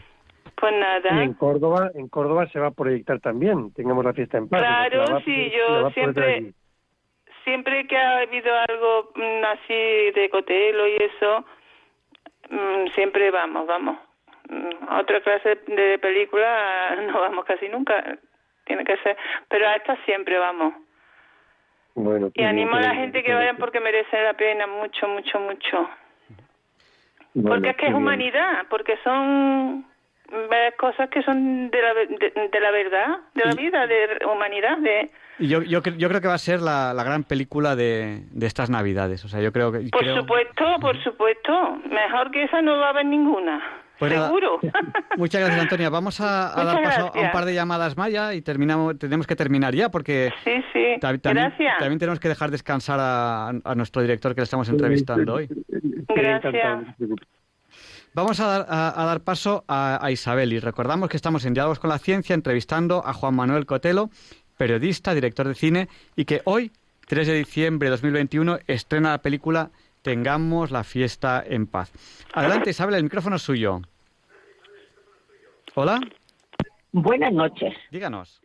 Pues nada. Y en Córdoba, en Córdoba se va a proyectar también. Tengamos la fiesta en paz. Claro, sí, yo siempre, siempre que ha habido algo mm, así de cotelo y eso, Mm, siempre vamos, vamos. A mm, otra clase de película no vamos casi nunca, tiene que ser, pero a esta siempre vamos. Bueno, y animo a la gente que vayan porque merece la pena mucho, mucho, mucho. porque es que es humanidad, porque son cosas que son de la, de, la verdad, de la vida, de humanidad, de yo, yo, yo creo que va a ser la, la gran película de, de, estas Navidades. O sea, yo creo que. Por supuesto, por supuesto. Mejor que esa no va a haber ninguna. Pues Seguro. Muchas gracias, Antonia. Vamos a, dar paso a un par de llamadas más ya y terminamos, tenemos que terminar ya porque sí, sí. también, también, tenemos que dejar descansar a, a, nuestro director que le estamos entrevistando hoy. Gracias. Vamos a dar, a, dar paso a, a, Isabel y recordamos que estamos en Diálogos con la Ciencia entrevistando a Juan Manuel Cotelo, periodista, director de cine, y que hoy, 3 de diciembre de 2021, estrena la película Tengamos la fiesta en paz. Adelante, Isabel, el micrófono es suyo. Hola. Buenas noches. Díganos.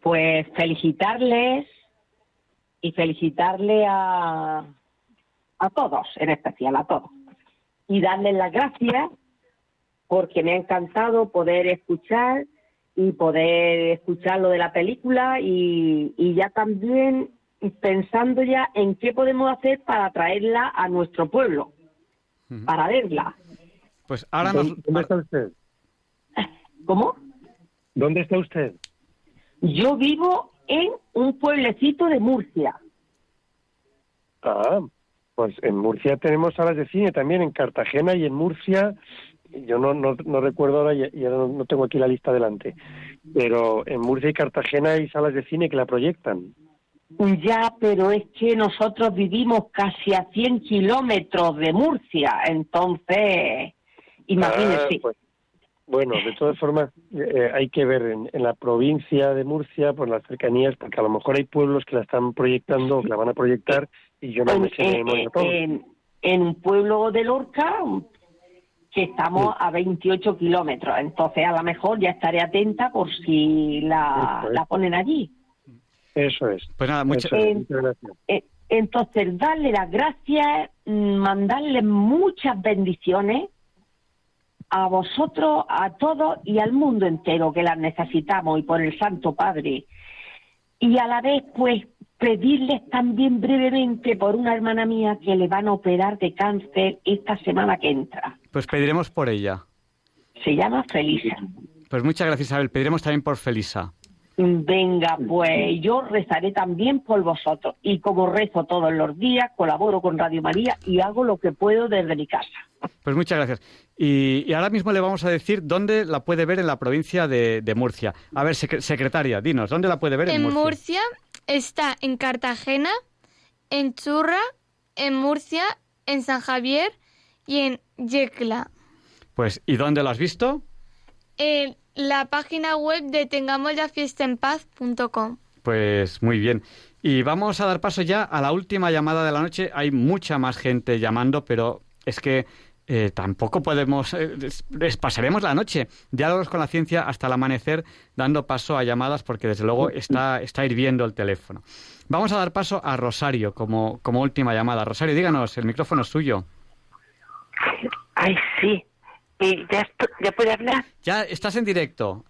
Pues felicitarles y felicitarle a, a todos, en especial a todos. Y darles las gracias porque me ha encantado poder escuchar y poder escuchar lo de la película y, ya también pensando ya en qué podemos hacer para traerla a nuestro pueblo, para verla. Pues ahora ¿Dónde está usted? ¿Cómo? ¿Dónde está usted? Yo vivo en un pueblecito de Murcia. Ah, pues en Murcia tenemos salas de cine también, en Cartagena y en Murcia yo no, no, no recuerdo ahora, ya, no, tengo aquí la lista delante, pero en Murcia y Cartagena hay salas de cine que la proyectan. Ya, pero es que nosotros vivimos casi a 100 kilómetros de Murcia, entonces, imagínese. Ah, pues, bueno, de todas formas, eh, hay que ver en, la provincia de Murcia, por las cercanías, porque a lo mejor hay pueblos que la están proyectando o que la van a proyectar y yo no me sé en, en un pueblo de Lorca, que estamos a 28 kilómetros. Entonces, a lo mejor ya estaré atenta por si la, la ponen allí. Eso es. Pues nada, muchas, gracias. Eh, entonces, darle las gracias, mandarle muchas bendiciones a vosotros, a todos y al mundo entero que las necesitamos y por el Santo Padre. Y a la vez, pues, pedirles también brevemente por una hermana mía que le van a operar de cáncer esta semana que entra. Pues pediremos por ella. Se llama Felisa. Pues muchas gracias, Isabel. Pediremos también por Felisa. Venga, pues yo rezaré también por vosotros. Y como rezo todos los días, colaboro con Radio María y hago lo que puedo desde mi casa. Pues muchas gracias. Y, ahora mismo le vamos a decir dónde la puede ver en la provincia de, Murcia. A ver, secretaria, dinos, ¿dónde la puede ver en, Murcia? En Murcia, está en Cartagena, en Churra, en Murcia, en San Javier y en Yecla. Pues, ¿y dónde lo has visto? En la página web de tengamoslafiestaenpaz.com. Pues muy bien. Y vamos a dar paso ya a la última llamada de la noche. Hay mucha más gente llamando, pero es que eh, tampoco podemos, eh, pasaremos la noche, diálogos con la ciencia hasta el amanecer, dando paso a llamadas porque desde luego está, está hirviendo el teléfono. Vamos a dar paso a Rosario como, como última llamada. Rosario, díganos, el micrófono es suyo. Ay, sí. ¿Y ya, ya puede hablar? Ya estás en directo.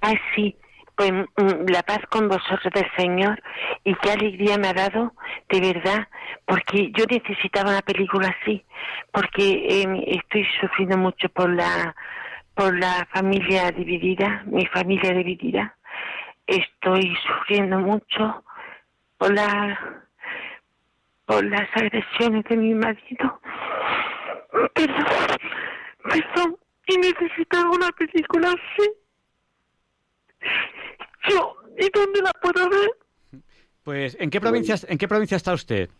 Ay, sí. Pues mm, la paz con vosotros del Señor y qué alegría me ha dado, de verdad, porque yo necesitaba una película así, porque em, estoy sufriendo mucho por la por la familia dividida, mi familia dividida. Estoy sufriendo mucho por la por las agresiones de mi marido. Perdón, y necesitaba una película así. Yo, ¿y dónde la puedo ver? Pues, ¿en qué provincia, ¿en qué provincia está usted?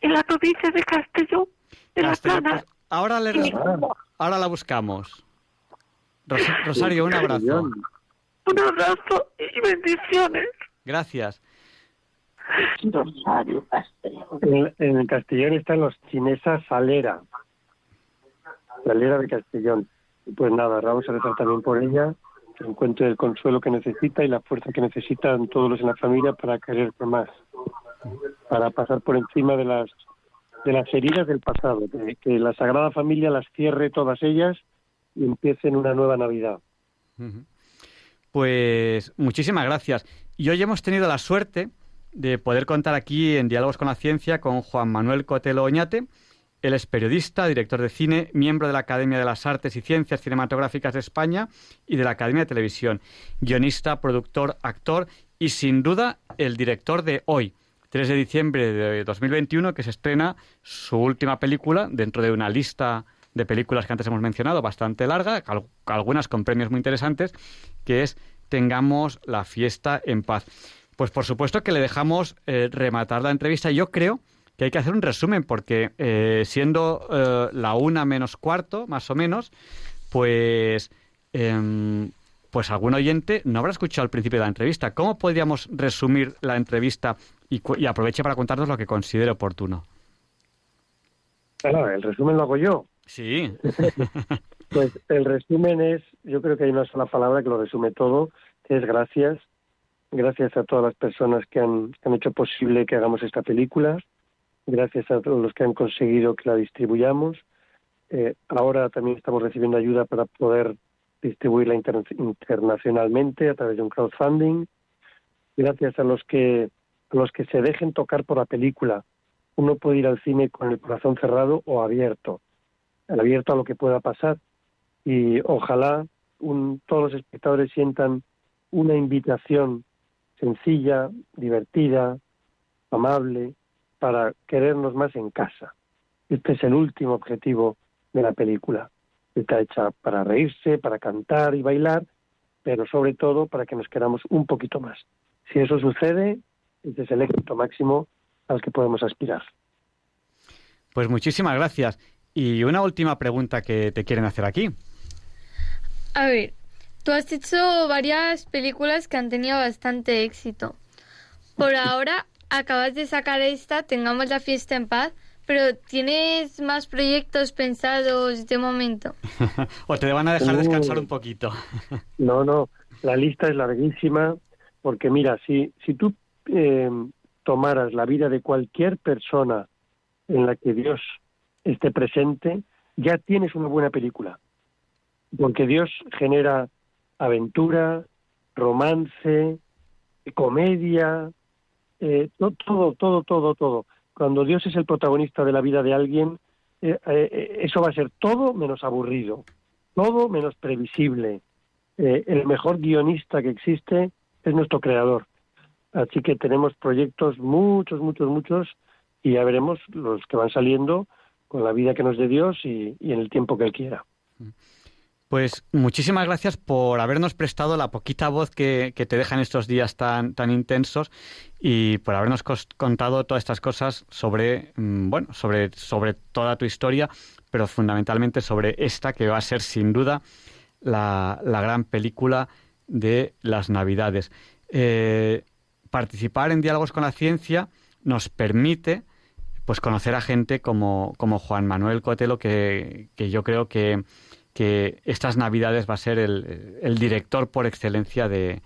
En la provincia de Castellón, de la Plana. Pues, ahora, le, ahora la buscamos. Rosario, un abrazo. Un abrazo y bendiciones. Gracias. Rosario, Castellón. En, el Castellón están los chinesas Salera. Salera de Castellón. Pues nada, vamos a rezar también por ella que encuentre el consuelo que necesita y la fuerza que necesitan todos los en la familia para querer más, para pasar por encima de las de las heridas del pasado, que, la Sagrada Familia las cierre todas ellas y empiecen una nueva Navidad. Pues muchísimas gracias. Y hoy hemos tenido la suerte de poder contar aquí en Diálogos con la Ciencia con Juan Manuel Cotelo Oñate, él es periodista, director de cine, miembro de la Academia de las Artes y Ciencias Cinematográficas de España y de la Academia de Televisión, guionista, productor, actor y sin duda el director de Hoy, 3 de diciembre de 2021, que se estrena su última película dentro de una lista de películas que antes hemos mencionado, bastante larga, algunas con premios muy interesantes, que es Tengamos la fiesta en paz. Pues por supuesto que le dejamos eh, rematar la entrevista. Yo creo que hay que hacer un resumen porque eh, siendo eh, la una menos cuarto, más o menos, pues, em, pues algún oyente no habrá escuchado al principio de la entrevista. ¿Cómo podríamos resumir la entrevista y, y aproveche para contarnos lo que considere oportuno? Claro, el resumen lo hago yo. Sí. pues el resumen es, yo creo que hay una sola palabra que lo resume todo, que es gracias. Gracias a todas las personas que han, que han hecho posible que hagamos esta película gracias a los que han conseguido que la distribuyamos. Eh, ahora también estamos recibiendo ayuda para poder distribuirla internacionalmente a través de un crowdfunding. Gracias a los que a los que se dejen tocar por la película. Uno puede ir al cine con el corazón cerrado o abierto, abierto a lo que pueda pasar. Y ojalá todos los espectadores sientan una invitación sencilla, divertida, amable, para querernos más en casa. Este es el último objetivo de la película. Está hecha para reírse, para cantar y bailar, pero sobre todo para que nos queramos un poquito más. Si eso sucede, ese es el éxito máximo al que podemos aspirar. Pues muchísimas gracias. Y una última pregunta que te quieren hacer aquí. A ver, tú has hecho varias películas que han tenido bastante éxito. Por ahora, acabas de sacar esta, tengamos la fiesta en paz, pero ¿tienes más proyectos pensados de momento? o te van a dejar descansar un poquito. no, no, la lista es larguísima, porque mira, si, si tú eh, tomaras la vida de cualquier persona en la que Dios esté presente, ya tienes una buena película. Porque Dios genera aventura, romance, comedia, eh, todo, todo, todo, todo. Cuando Dios es el protagonista de la vida de alguien, eh, eh, eso va a ser todo menos aburrido, todo menos previsible. el mejor guionista que existe es nuestro creador. Así que tenemos proyectos muchos, muchos, muchos, y ya veremos los que van saliendo con la vida que nos dé Dios y, y en el tiempo que Él quiera. Pues muchísimas gracias por habernos prestado la poquita voz que, te dejan estos días tan, tan intensos y por habernos contado todas estas cosas sobre, mm, bueno, sobre, sobre toda tu historia, pero fundamentalmente sobre esta que va a ser sin duda la, gran película de las Navidades. Eh, participar en diálogos con la ciencia nos permite pues conocer a gente como, como Juan Manuel Cotelo, que, que yo creo que, que, estas Navidades va a ser el, director por excelencia de,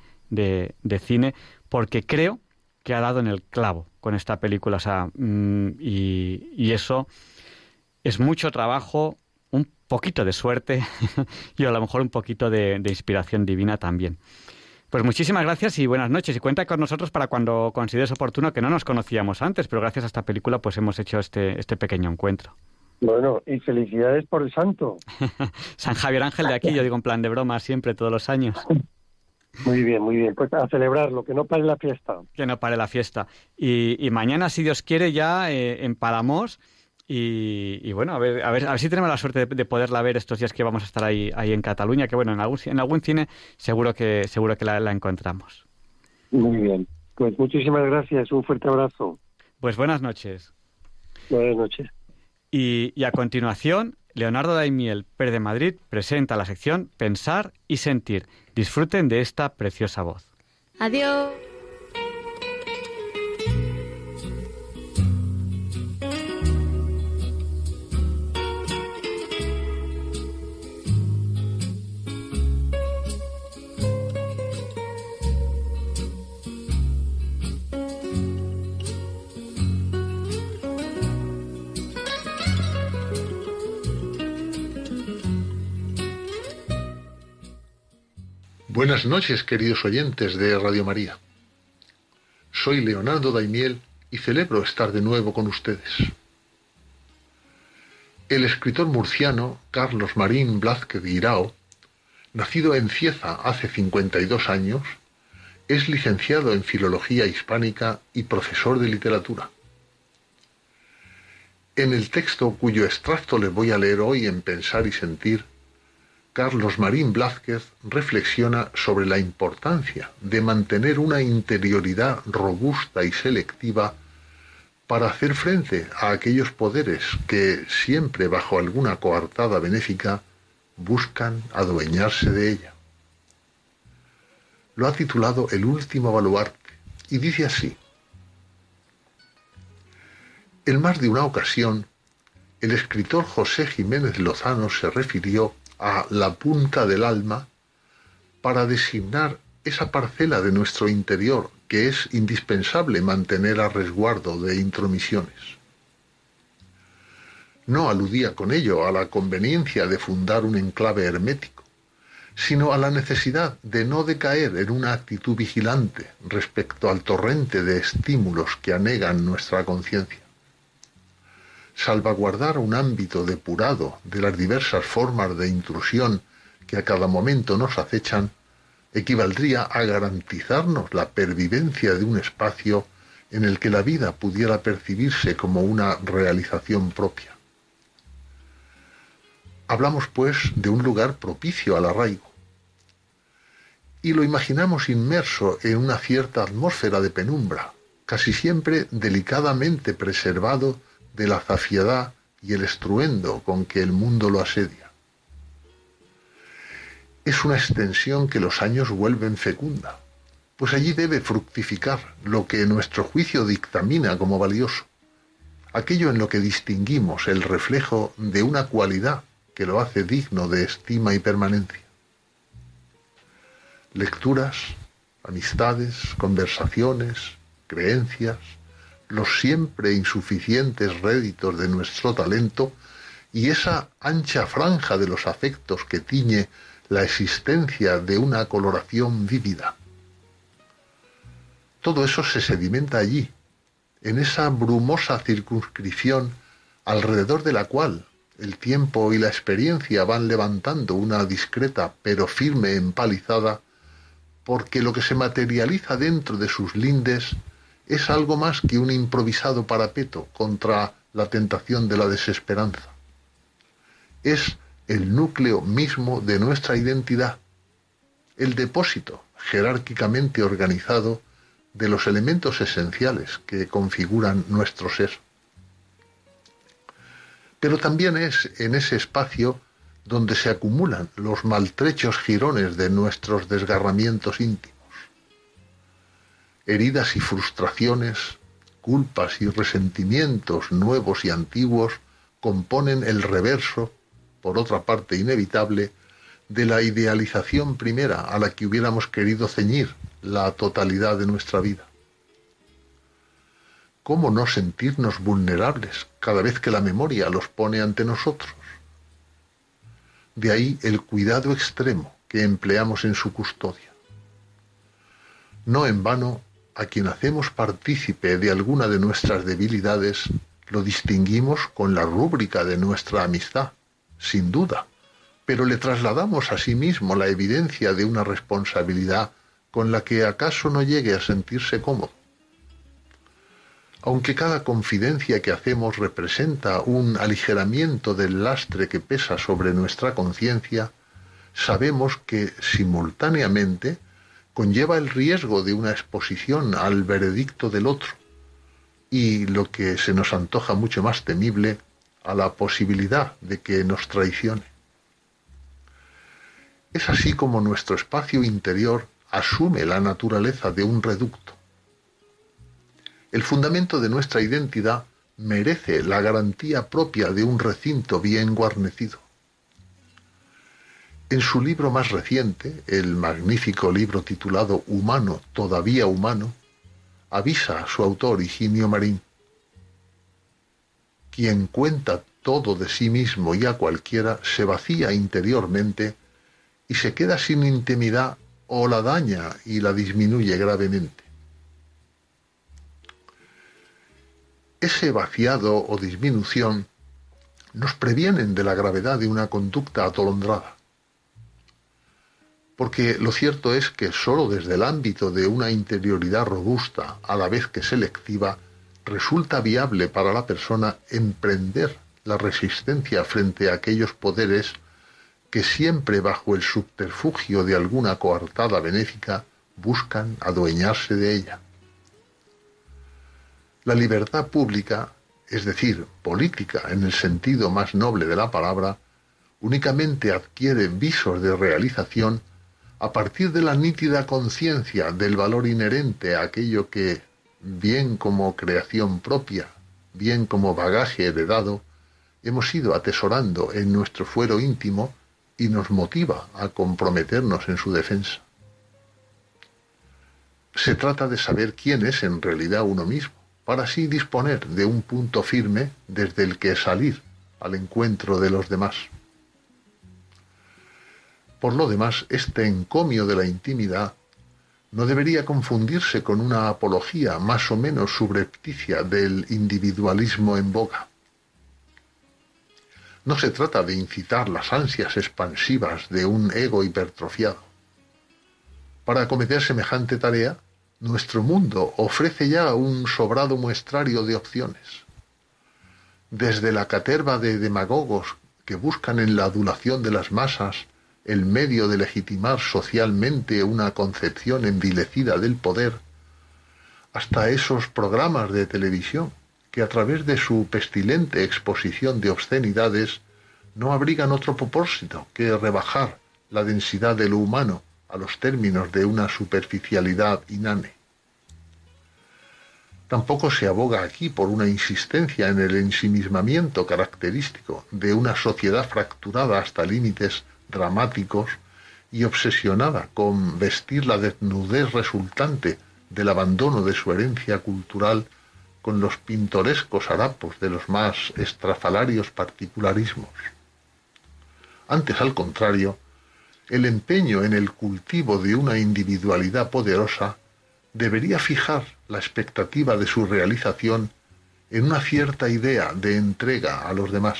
cine, porque creo que ha dado en el clavo con esta película. O sea, mm, y, y, eso es mucho trabajo, un poquito de suerte y a lo mejor un poquito de, de inspiración divina también. Pues muchísimas gracias y buenas noches. Y cuenta con nosotros para cuando consideres oportuno, que no nos conocíamos antes, pero gracias a esta película pues hemos hecho este, este pequeño encuentro. Bueno, y felicidades por el santo. San Javier Ángel de aquí, yo digo en plan de broma siempre, todos los años. Muy bien, muy bien. Pues a celebrarlo, que no pare la fiesta. Que no pare la fiesta. Y, mañana, si Dios quiere, ya eh, en Palamos y, bueno, a ver, a ver, a ver si tenemos la suerte de, poderla ver estos días que vamos a estar ahí, ahí en Cataluña, que bueno, en algún, en algún cine seguro que, seguro que la, encontramos. Muy bien. Pues muchísimas gracias, un fuerte abrazo. Pues buenas noches. Buenas noches. Y, a continuación, Leonardo Daimiel, Per de Madrid, presenta la sección Pensar y Sentir. Disfruten de esta preciosa voz. Adiós. Buenas noches, queridos oyentes de Radio María. Soy Leonardo Daimiel y celebro estar de nuevo con ustedes. El escritor murciano Carlos Marín Blázquez Guirao, nacido en Cieza hace 52 años, es licenciado en Filología Hispánica y profesor de literatura. En el texto cuyo extracto les voy a leer hoy en Pensar y Sentir, Carlos Marín Blázquez reflexiona sobre la importancia de mantener una interioridad robusta y selectiva para hacer frente a aquellos poderes que, siempre bajo alguna coartada benéfica, buscan adueñarse de ella. Lo ha titulado El último baluarte y dice así. En más de una ocasión, el escritor José Jiménez Lozano se refirió a la punta del alma para designar esa parcela de nuestro interior que es indispensable mantener a resguardo de intromisiones. No aludía con ello a la conveniencia de fundar un enclave hermético, sino a la necesidad de no decaer en una actitud vigilante respecto al torrente de estímulos que anegan nuestra conciencia salvaguardar un ámbito depurado de las diversas formas de intrusión que a cada momento nos acechan, equivaldría a garantizarnos la pervivencia de un espacio en el que la vida pudiera percibirse como una realización propia. Hablamos, pues, de un lugar propicio al arraigo. Y lo imaginamos inmerso en una cierta atmósfera de penumbra, casi siempre delicadamente preservado de la zafiedad y el estruendo con que el mundo lo asedia. Es una extensión que los años vuelven fecunda, pues allí debe fructificar lo que nuestro juicio dictamina como valioso, aquello en lo que distinguimos el reflejo de una cualidad que lo hace digno de estima y permanencia. Lecturas, amistades, conversaciones, creencias, los siempre insuficientes réditos de nuestro talento y esa ancha franja de los afectos que tiñe la existencia de una coloración vívida. Todo eso se sedimenta allí, en esa brumosa circunscripción alrededor de la cual el tiempo y la experiencia van levantando una discreta pero firme empalizada, porque lo que se materializa dentro de sus lindes es algo más que un improvisado parapeto contra la tentación de la desesperanza. Es el núcleo mismo de nuestra identidad, el depósito jerárquicamente organizado de los elementos esenciales que configuran nuestro ser. Pero también es en ese espacio donde se acumulan los maltrechos jirones de nuestros desgarramientos íntimos. Heridas y frustraciones, culpas y resentimientos nuevos y antiguos componen el reverso, por otra parte inevitable, de la idealización primera a la que hubiéramos querido ceñir la totalidad de nuestra vida. ¿Cómo no sentirnos vulnerables cada vez que la memoria los pone ante nosotros? De ahí el cuidado extremo que empleamos en su custodia. No en vano, a quien hacemos partícipe de alguna de nuestras debilidades, lo distinguimos con la rúbrica de nuestra amistad, sin duda, pero le trasladamos a sí mismo la evidencia de una responsabilidad con la que acaso no llegue a sentirse cómodo. Aunque cada confidencia que hacemos representa un aligeramiento del lastre que pesa sobre nuestra conciencia, sabemos que simultáneamente conlleva el riesgo de una exposición al veredicto del otro y, lo que se nos antoja mucho más temible, a la posibilidad de que nos traicione. Es así como nuestro espacio interior asume la naturaleza de un reducto. El fundamento de nuestra identidad merece la garantía propia de un recinto bien guarnecido. En su libro más reciente, el magnífico libro titulado Humano, todavía humano, avisa a su autor Higinio Marín. Quien cuenta todo de sí mismo y a cualquiera se vacía interiormente y se queda sin intimidad o la daña y la disminuye gravemente. Ese vaciado o disminución nos previenen de la gravedad de una conducta atolondrada. Porque lo cierto es que sólo desde el ámbito de una interioridad robusta, a la vez que selectiva, resulta viable para la persona emprender la resistencia frente a aquellos poderes que siempre bajo el subterfugio de alguna coartada benéfica buscan adueñarse de ella. La libertad pública, es decir, política en el sentido más noble de la palabra, únicamente adquiere visos de realización a partir de la nítida conciencia del valor inherente a aquello que, bien como creación propia, bien como bagaje heredado, hemos ido atesorando en nuestro fuero íntimo y nos motiva a comprometernos en su defensa. Se trata de saber quién es en realidad uno mismo, para así disponer de un punto firme desde el que salir al encuentro de los demás. Por lo demás, este encomio de la intimidad no debería confundirse con una apología más o menos subrepticia del individualismo en boga. No se trata de incitar las ansias expansivas de un ego hipertrofiado. Para acometer semejante tarea, nuestro mundo ofrece ya un sobrado muestrario de opciones. Desde la caterva de demagogos que buscan en la adulación de las masas el medio de legitimar socialmente una concepción envilecida del poder, hasta esos programas de televisión que a través de su pestilente exposición de obscenidades no abrigan otro propósito que rebajar la densidad de lo humano a los términos de una superficialidad inane. Tampoco se aboga aquí por una insistencia en el ensimismamiento característico de una sociedad fracturada hasta límites dramáticos y obsesionada con vestir la desnudez resultante del abandono de su herencia cultural con los pintorescos harapos de los más estrafalarios particularismos. Antes, al contrario, el empeño en el cultivo de una individualidad poderosa debería fijar la expectativa de su realización en una cierta idea de entrega a los demás.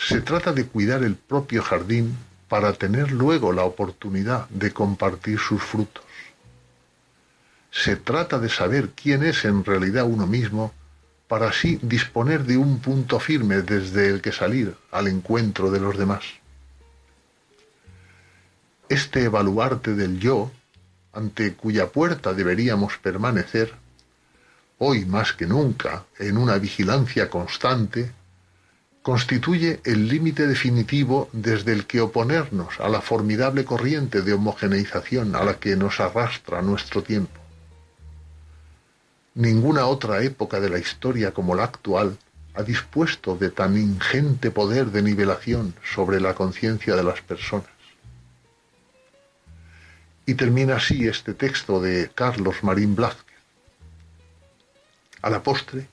Se trata de cuidar el propio jardín para tener luego la oportunidad de compartir sus frutos. Se trata de saber quién es en realidad uno mismo para así disponer de un punto firme desde el que salir al encuentro de los demás. Este evaluarte del yo, ante cuya puerta deberíamos permanecer, hoy más que nunca en una vigilancia constante, constituye el límite definitivo desde el que oponernos a la formidable corriente de homogeneización a la que nos arrastra nuestro tiempo. Ninguna otra época de la historia como la actual ha dispuesto de tan ingente poder de nivelación sobre la conciencia de las personas. Y termina así este texto de Carlos Marín Blázquez. A la postre,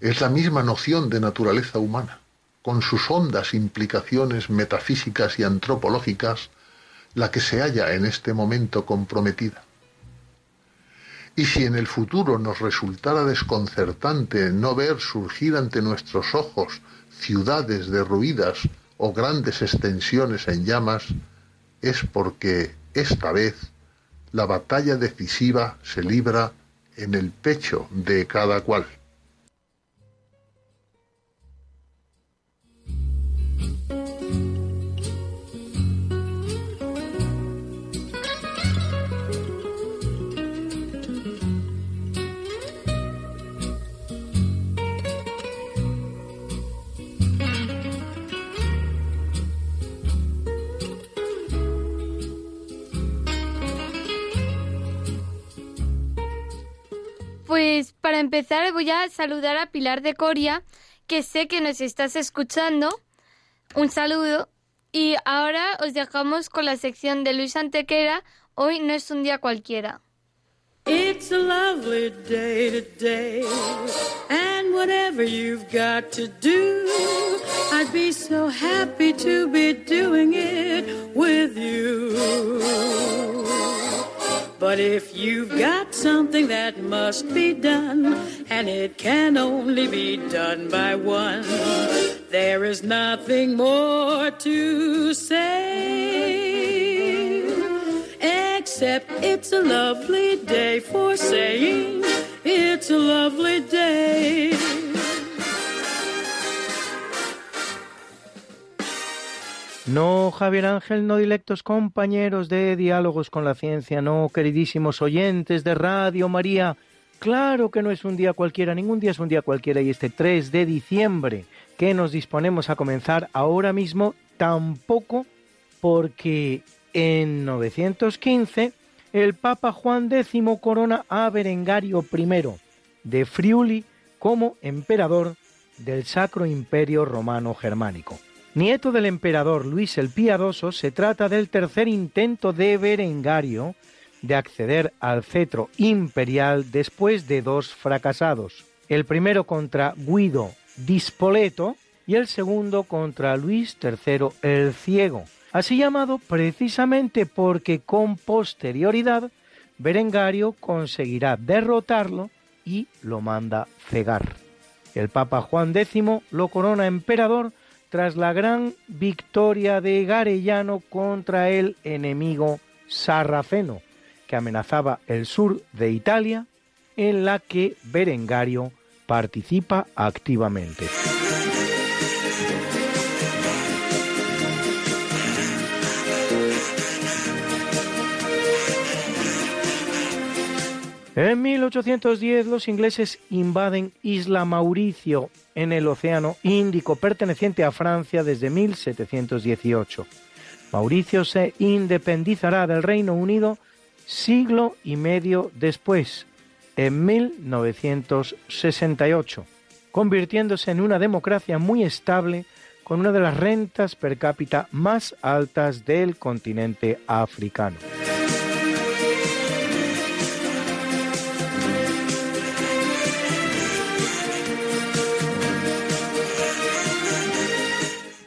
es la misma noción de naturaleza humana, con sus hondas implicaciones metafísicas y antropológicas, la que se halla en este momento comprometida. Y si en el futuro nos resultara desconcertante no ver surgir ante nuestros ojos ciudades derruidas o grandes extensiones en llamas, es porque esta vez la batalla decisiva se libra en el pecho de cada cual. Para empezar voy a saludar a Pilar de Coria, que sé que nos estás escuchando. Un saludo. Y ahora os dejamos con la sección de Luis Antequera. Hoy no es un día cualquiera. It's a lovely day today, and whatever you've got to do, I'd be so happy to be doing it with you. But if you've got something that must be done, and it can only be done by one, there is nothing more to say. Except it's a lovely day for saying it's a lovely day. No, Javier Ángel, no dilectos compañeros de Diálogos con la Ciencia, no, queridísimos oyentes de Radio María. Claro que no es un día cualquiera, ningún día es un día cualquiera y este 3 de diciembre que nos disponemos a comenzar ahora mismo tampoco porque en 915 el Papa Juan X corona a Berengario I de Friuli como emperador del Sacro Imperio Romano Germánico. Nieto del emperador Luis el Piadoso, se trata del tercer intento de Berengario de acceder al cetro imperial después de dos fracasados, el primero contra Guido Dispoleto y el segundo contra Luis III el Ciego, así llamado precisamente porque con posterioridad Berengario conseguirá derrotarlo y lo manda cegar. El Papa Juan X lo corona emperador tras la gran victoria de Garellano contra el enemigo sarraceno, que amenazaba el sur de Italia, en la que Berengario participa activamente. En 1810 los ingleses invaden Isla Mauricio en el Océano Índico perteneciente a Francia desde 1718. Mauricio se independizará del Reino Unido siglo y medio después, en 1968, convirtiéndose en una democracia muy estable con una de las rentas per cápita más altas del continente africano.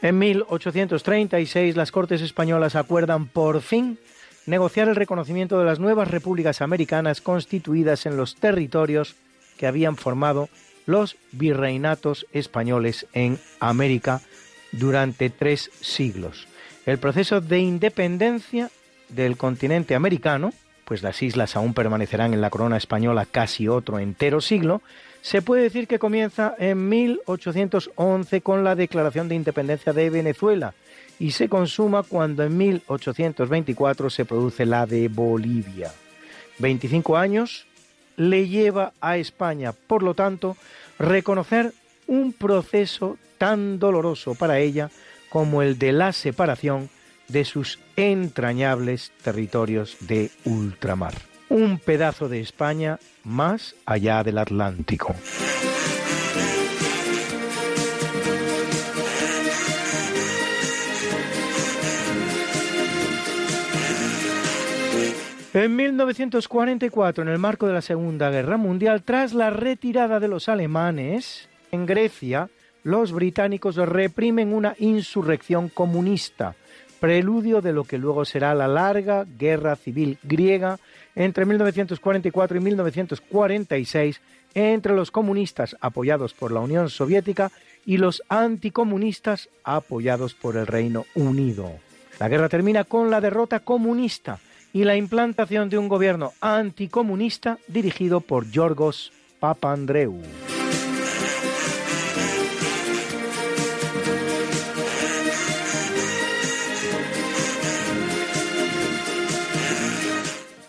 En 1836 las Cortes Españolas acuerdan por fin negociar el reconocimiento de las nuevas repúblicas americanas constituidas en los territorios que habían formado los virreinatos españoles en América durante tres siglos. El proceso de independencia del continente americano pues las islas aún permanecerán en la corona española casi otro entero siglo, se puede decir que comienza en 1811 con la declaración de independencia de Venezuela y se consuma cuando en 1824 se produce la de Bolivia. 25 años le lleva a España, por lo tanto, reconocer un proceso tan doloroso para ella como el de la separación de sus entrañables territorios de ultramar. Un pedazo de España más allá del Atlántico. En 1944, en el marco de la Segunda Guerra Mundial, tras la retirada de los alemanes, en Grecia, los británicos reprimen una insurrección comunista, preludio de lo que luego será la larga guerra civil griega entre 1944 y 1946 entre los comunistas apoyados por la Unión Soviética y los anticomunistas apoyados por el Reino Unido. La guerra termina con la derrota comunista y la implantación de un gobierno anticomunista dirigido por Yorgos Papandreou.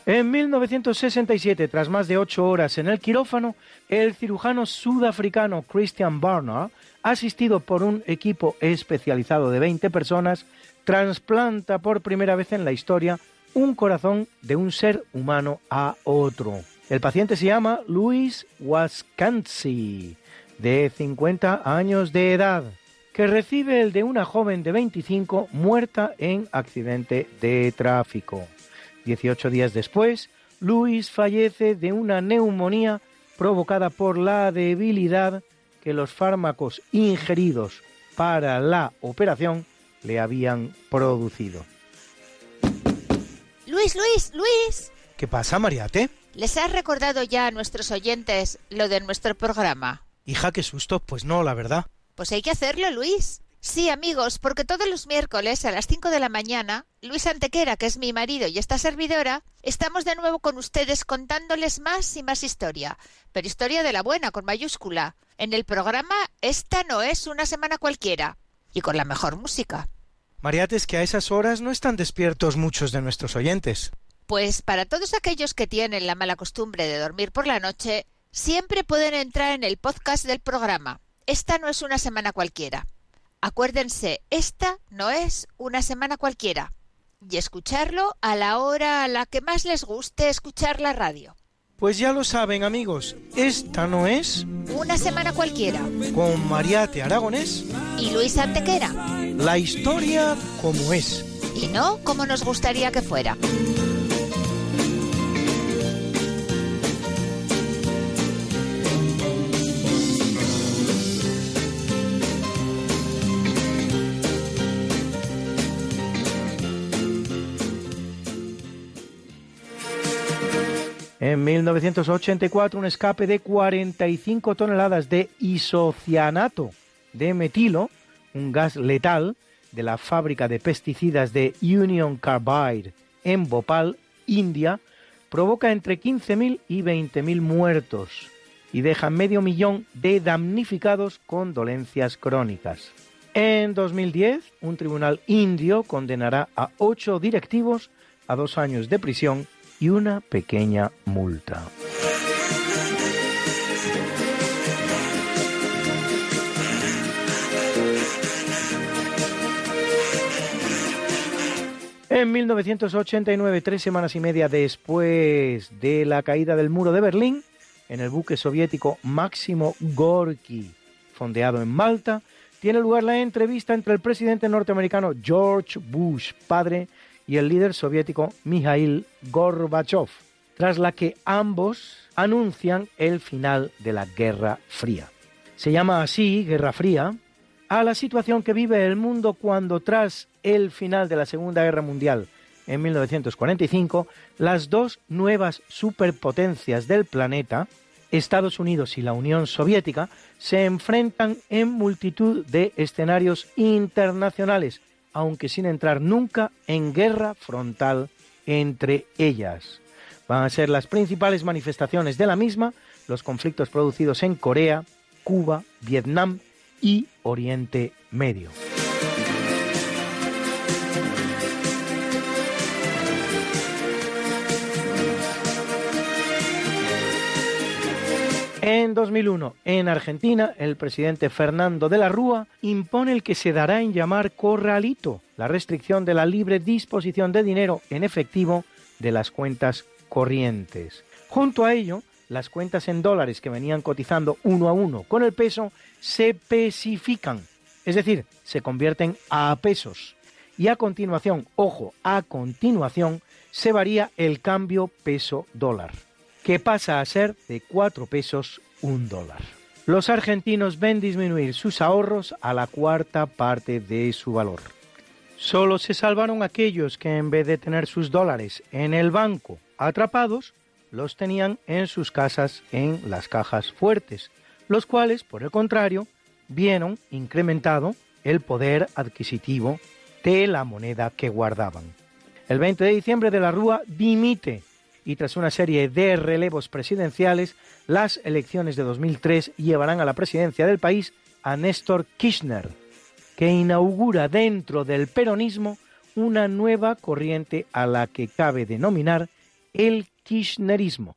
En 1967, tras más de ocho horas en el quirófano, el cirujano sudafricano Christian Barnard, asistido por un equipo especializado de 20 personas, trasplanta por primera vez en la historia un corazón de un ser humano a otro. El paciente se llama Luis Waskansi, de 50 años de edad, que recibe el de una joven de 25 muerta en accidente de tráfico. 18 días después, Luis fallece de una neumonía provocada por la debilidad que los fármacos ingeridos para la operación le habían producido. Luis, Luis, Luis. ¿Qué pasa, Mariate? ¿Les has recordado ya a nuestros oyentes lo de nuestro programa? Hija, qué susto. Pues no, la verdad. Pues hay que hacerlo, Luis. Sí, amigos, porque todos los miércoles a las 5 de la mañana, Luis Antequera, que es mi marido y esta servidora, estamos de nuevo con ustedes contándoles más y más historia, pero historia de la buena, con mayúscula, en el programa Esta no es una semana cualquiera, y con la mejor música. Mariate, es que a esas horas no están despiertos muchos de nuestros oyentes. Pues para todos aquellos que tienen la mala costumbre de dormir por la noche, siempre pueden entrar en el podcast del programa. Esta no es una semana cualquiera. Acuérdense, esta no es una semana cualquiera. Y escucharlo a la hora a la que más les guste escuchar la radio. Pues ya lo saben amigos, esta no es... Una semana cualquiera. Con Mariate Aragonés. Y Luis Antequera. La historia como es. Y no como nos gustaría que fuera. En 1984, un escape de 45 toneladas de isocianato de metilo, un gas letal, de la fábrica de pesticidas de Union Carbide en Bhopal, India, provoca entre 15.000 y 20.000 muertos y deja medio millón de damnificados con dolencias crónicas. En 2010, un tribunal indio condenará a ocho directivos a dos años de prisión y una pequeña multa. En 1989, tres semanas y media después de la caída del muro de Berlín, en el buque soviético Máximo Gorky, fondeado en Malta, tiene lugar la entrevista entre el presidente norteamericano George Bush, padre, y el líder soviético Mikhail Gorbachev, tras la que ambos anuncian el final de la Guerra Fría. Se llama así Guerra Fría a la situación que vive el mundo cuando tras el final de la Segunda Guerra Mundial en 1945, las dos nuevas superpotencias del planeta, Estados Unidos y la Unión Soviética, se enfrentan en multitud de escenarios internacionales aunque sin entrar nunca en guerra frontal entre ellas. Van a ser las principales manifestaciones de la misma los conflictos producidos en Corea, Cuba, Vietnam y Oriente Medio. En 2001, en Argentina, el presidente Fernando de la Rúa impone el que se dará en llamar corralito, la restricción de la libre disposición de dinero en efectivo de las cuentas corrientes. Junto a ello, las cuentas en dólares que venían cotizando uno a uno con el peso se pesifican, es decir, se convierten a pesos. Y a continuación, ojo, a continuación, se varía el cambio peso-dólar que pasa a ser de 4 pesos un dólar. Los argentinos ven disminuir sus ahorros a la cuarta parte de su valor. Solo se salvaron aquellos que en vez de tener sus dólares en el banco atrapados, los tenían en sus casas en las cajas fuertes, los cuales, por el contrario, vieron incrementado el poder adquisitivo de la moneda que guardaban. El 20 de diciembre de la Rúa dimite y tras una serie de relevos presidenciales, las elecciones de 2003 llevarán a la presidencia del país a Néstor Kirchner, que inaugura dentro del peronismo una nueva corriente a la que cabe denominar el kirchnerismo.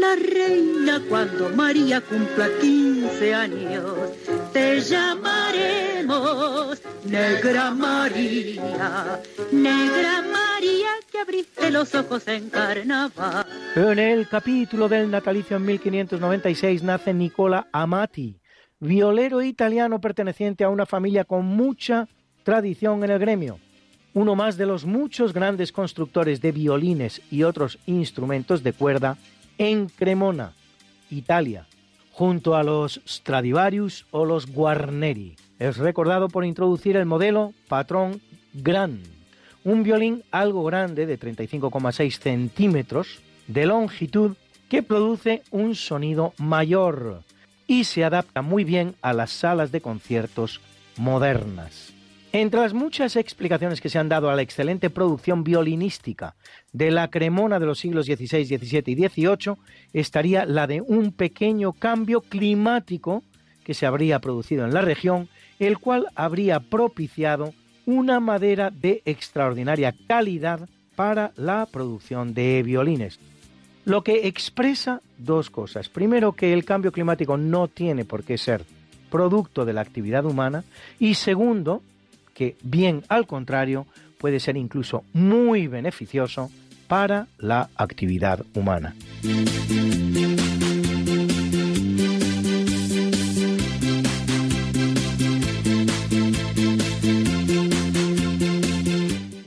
la reina cuando María cumpla 15 años. Te llamaremos Negra María, Negra María que abriste los ojos en carnaval. En el capítulo del natalicio en 1596 nace Nicola Amati, violero italiano perteneciente a una familia con mucha tradición en el gremio, uno más de los muchos grandes constructores de violines y otros instrumentos de cuerda en Cremona, Italia, junto a los Stradivarius o los Guarneri. Es recordado por introducir el modelo Patrón Gran, un violín algo grande de 35,6 centímetros de longitud que produce un sonido mayor y se adapta muy bien a las salas de conciertos modernas. Entre las muchas explicaciones que se han dado a la excelente producción violinística de la Cremona de los siglos XVI, XVII y XVIII estaría la de un pequeño cambio climático que se habría producido en la región, el cual habría propiciado una madera de extraordinaria calidad para la producción de violines lo que expresa dos cosas. Primero, que el cambio climático no tiene por qué ser producto de la actividad humana y segundo, que bien al contrario, puede ser incluso muy beneficioso para la actividad humana.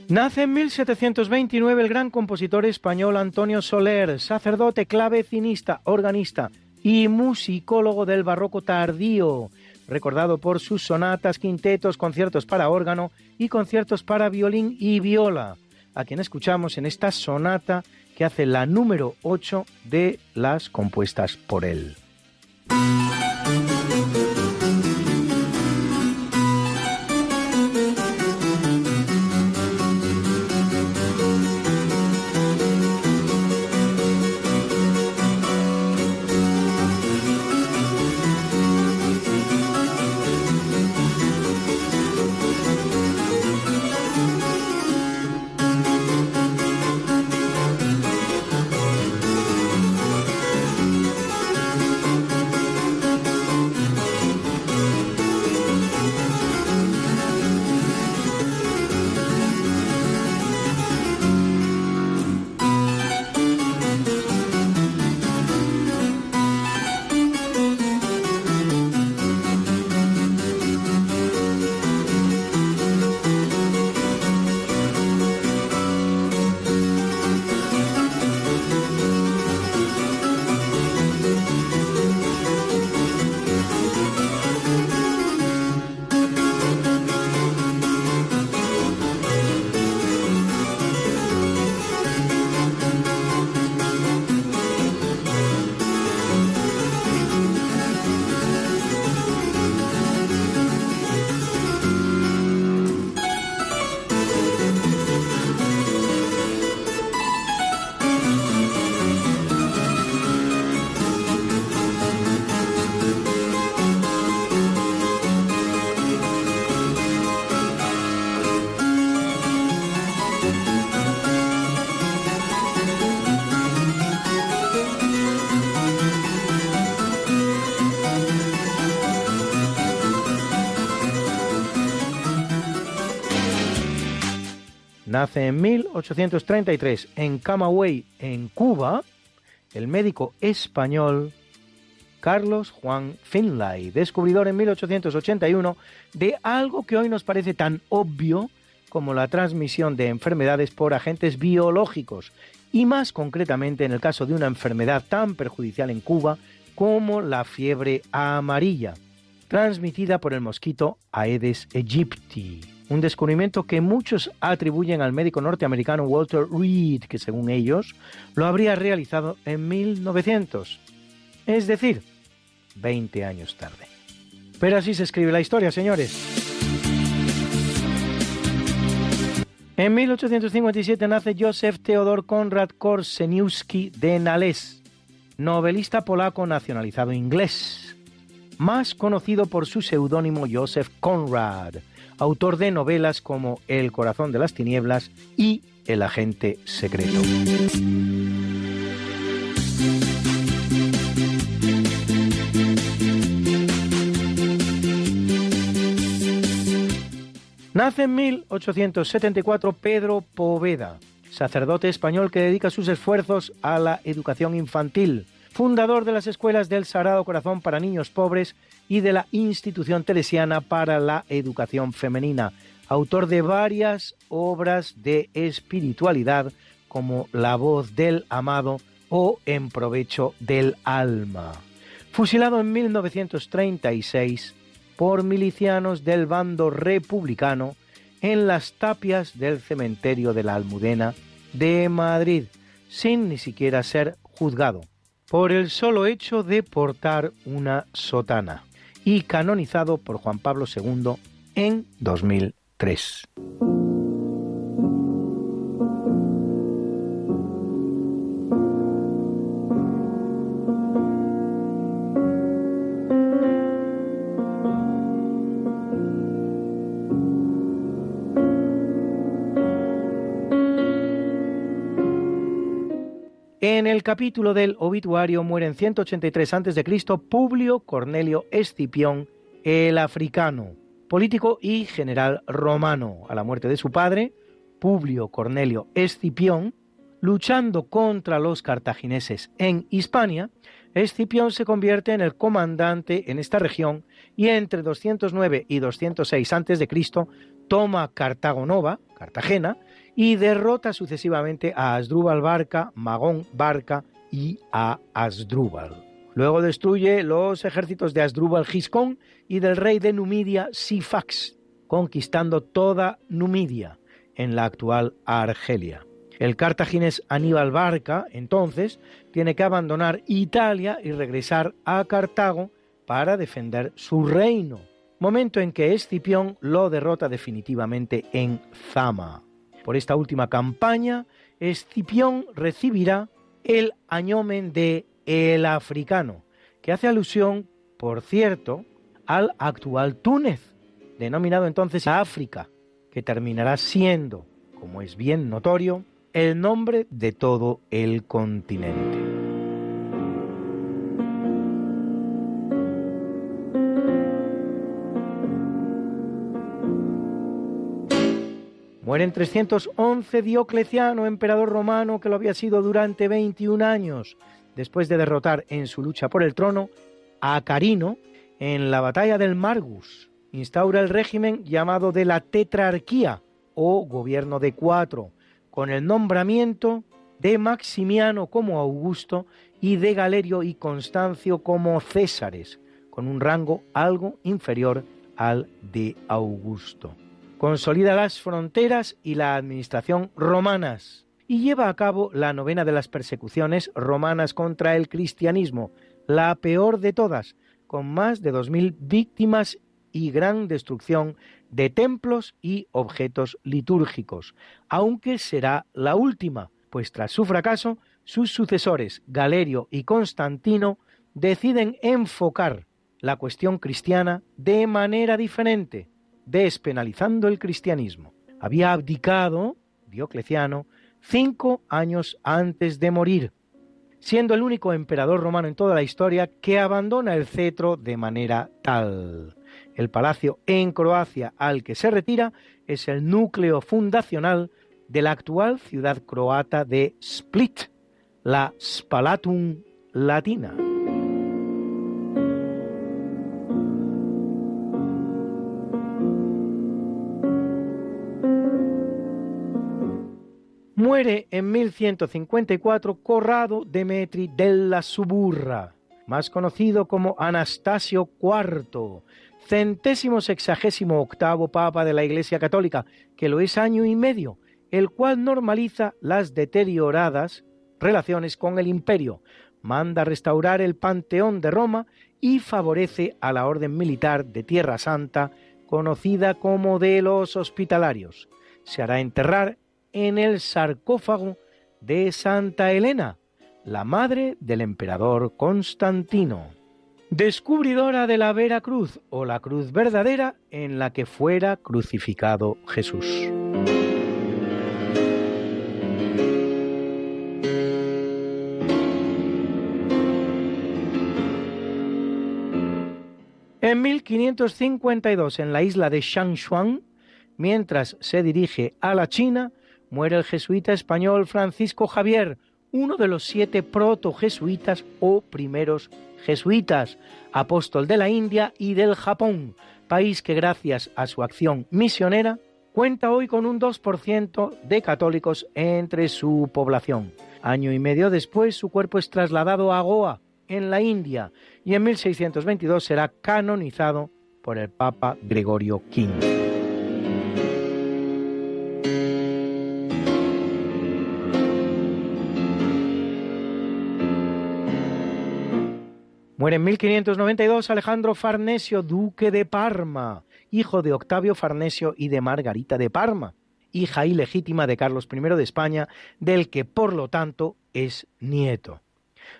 Nace en 1729 el gran compositor español Antonio Soler, sacerdote, clavecinista, organista y musicólogo del barroco tardío, recordado por sus sonatas, quintetos, conciertos para órgano y conciertos para violín y viola, a quien escuchamos en esta sonata que hace la número 8 de las compuestas por él. En 1833 en Camagüey, en Cuba, el médico español Carlos Juan Finlay, descubridor en 1881 de algo que hoy nos parece tan obvio como la transmisión de enfermedades por agentes biológicos, y más concretamente en el caso de una enfermedad tan perjudicial en Cuba como la fiebre amarilla, transmitida por el mosquito Aedes aegypti. Un descubrimiento que muchos atribuyen al médico norteamericano Walter Reed, que según ellos lo habría realizado en 1900. Es decir, 20 años tarde. Pero así se escribe la historia, señores. En 1857 nace Józef Theodor Konrad Korseniewski de Nales, novelista polaco nacionalizado inglés, más conocido por su seudónimo Joseph Conrad, autor de novelas como El corazón de las tinieblas y El agente secreto. Nace en 1874 Pedro Poveda, sacerdote español que dedica sus esfuerzos a la educación infantil, fundador de las escuelas del Sagrado Corazón para niños pobres y de la institución teresiana para la educación femenina, autor de varias obras de espiritualidad como La voz del amado o En provecho del alma. Fusilado en 1936, por milicianos del bando republicano en las tapias del cementerio de la Almudena de Madrid, sin ni siquiera ser juzgado, por el solo hecho de portar una sotana, y canonizado por Juan Pablo II en 2003. En el capítulo del obituario muere en 183 a.C. Publio Cornelio Escipión el africano, político y general romano. A la muerte de su padre, Publio Cornelio Escipión, luchando contra los cartagineses en Hispania, Escipión se convierte en el comandante en esta región y entre 209 y 206 a.C. toma Cartago Nova, Cartagena, y derrota sucesivamente a Asdrúbal Barca, Magón Barca y a Asdrúbal. Luego destruye los ejércitos de Asdrúbal Giscón y del rey de Numidia Sifax, conquistando toda Numidia, en la actual Argelia. El cartaginés Aníbal Barca, entonces, tiene que abandonar Italia y regresar a Cartago para defender su reino, momento en que Escipión lo derrota definitivamente en Zama. Por esta última campaña, Escipión recibirá el añomen de el africano, que hace alusión, por cierto, al actual Túnez, denominado entonces África, que terminará siendo, como es bien notorio, el nombre de todo el continente. Muere en 311 Diocleciano, emperador romano que lo había sido durante 21 años, después de derrotar en su lucha por el trono a Carino en la batalla del Margus. Instaura el régimen llamado de la Tetrarquía o gobierno de cuatro, con el nombramiento de Maximiano como Augusto y de Galerio y Constancio como Césares, con un rango algo inferior al de Augusto consolida las fronteras y la administración romanas y lleva a cabo la novena de las persecuciones romanas contra el cristianismo, la peor de todas, con más de 2.000 víctimas y gran destrucción de templos y objetos litúrgicos, aunque será la última, pues tras su fracaso, sus sucesores, Galerio y Constantino, deciden enfocar la cuestión cristiana de manera diferente, despenalizando el cristianismo. Había abdicado Diocleciano cinco años antes de morir, siendo el único emperador romano en toda la historia que abandona el cetro de manera tal. El palacio en Croacia al que se retira es el núcleo fundacional de la actual ciudad croata de Split, la Spalatum latina. Muere en 1154 Corrado Demetri della Suburra, más conocido como Anastasio IV, centésimo sexagésimo octavo Papa de la Iglesia Católica, que lo es año y medio, el cual normaliza las deterioradas relaciones con el imperio, manda restaurar el Panteón de Roma y favorece a la orden militar de Tierra Santa, conocida como de los hospitalarios. Se hará enterrar en el sarcófago de Santa Elena, la madre del emperador Constantino. Descubridora de la Vera Cruz o la cruz verdadera en la que fuera crucificado Jesús. En 1552, en la isla de Shangshuang, mientras se dirige a la China, muere el jesuita español Francisco Javier, uno de los siete proto-jesuitas o primeros jesuitas, apóstol de la India y del Japón, país que gracias a su acción misionera cuenta hoy con un 2% de católicos entre su población. Año y medio después su cuerpo es trasladado a Goa, en la India, y en 1622 será canonizado por el Papa Gregorio V. Muere en 1592 Alejandro Farnesio, duque de Parma, hijo de Octavio Farnesio y de Margarita de Parma, hija ilegítima de Carlos I de España, del que por lo tanto es nieto.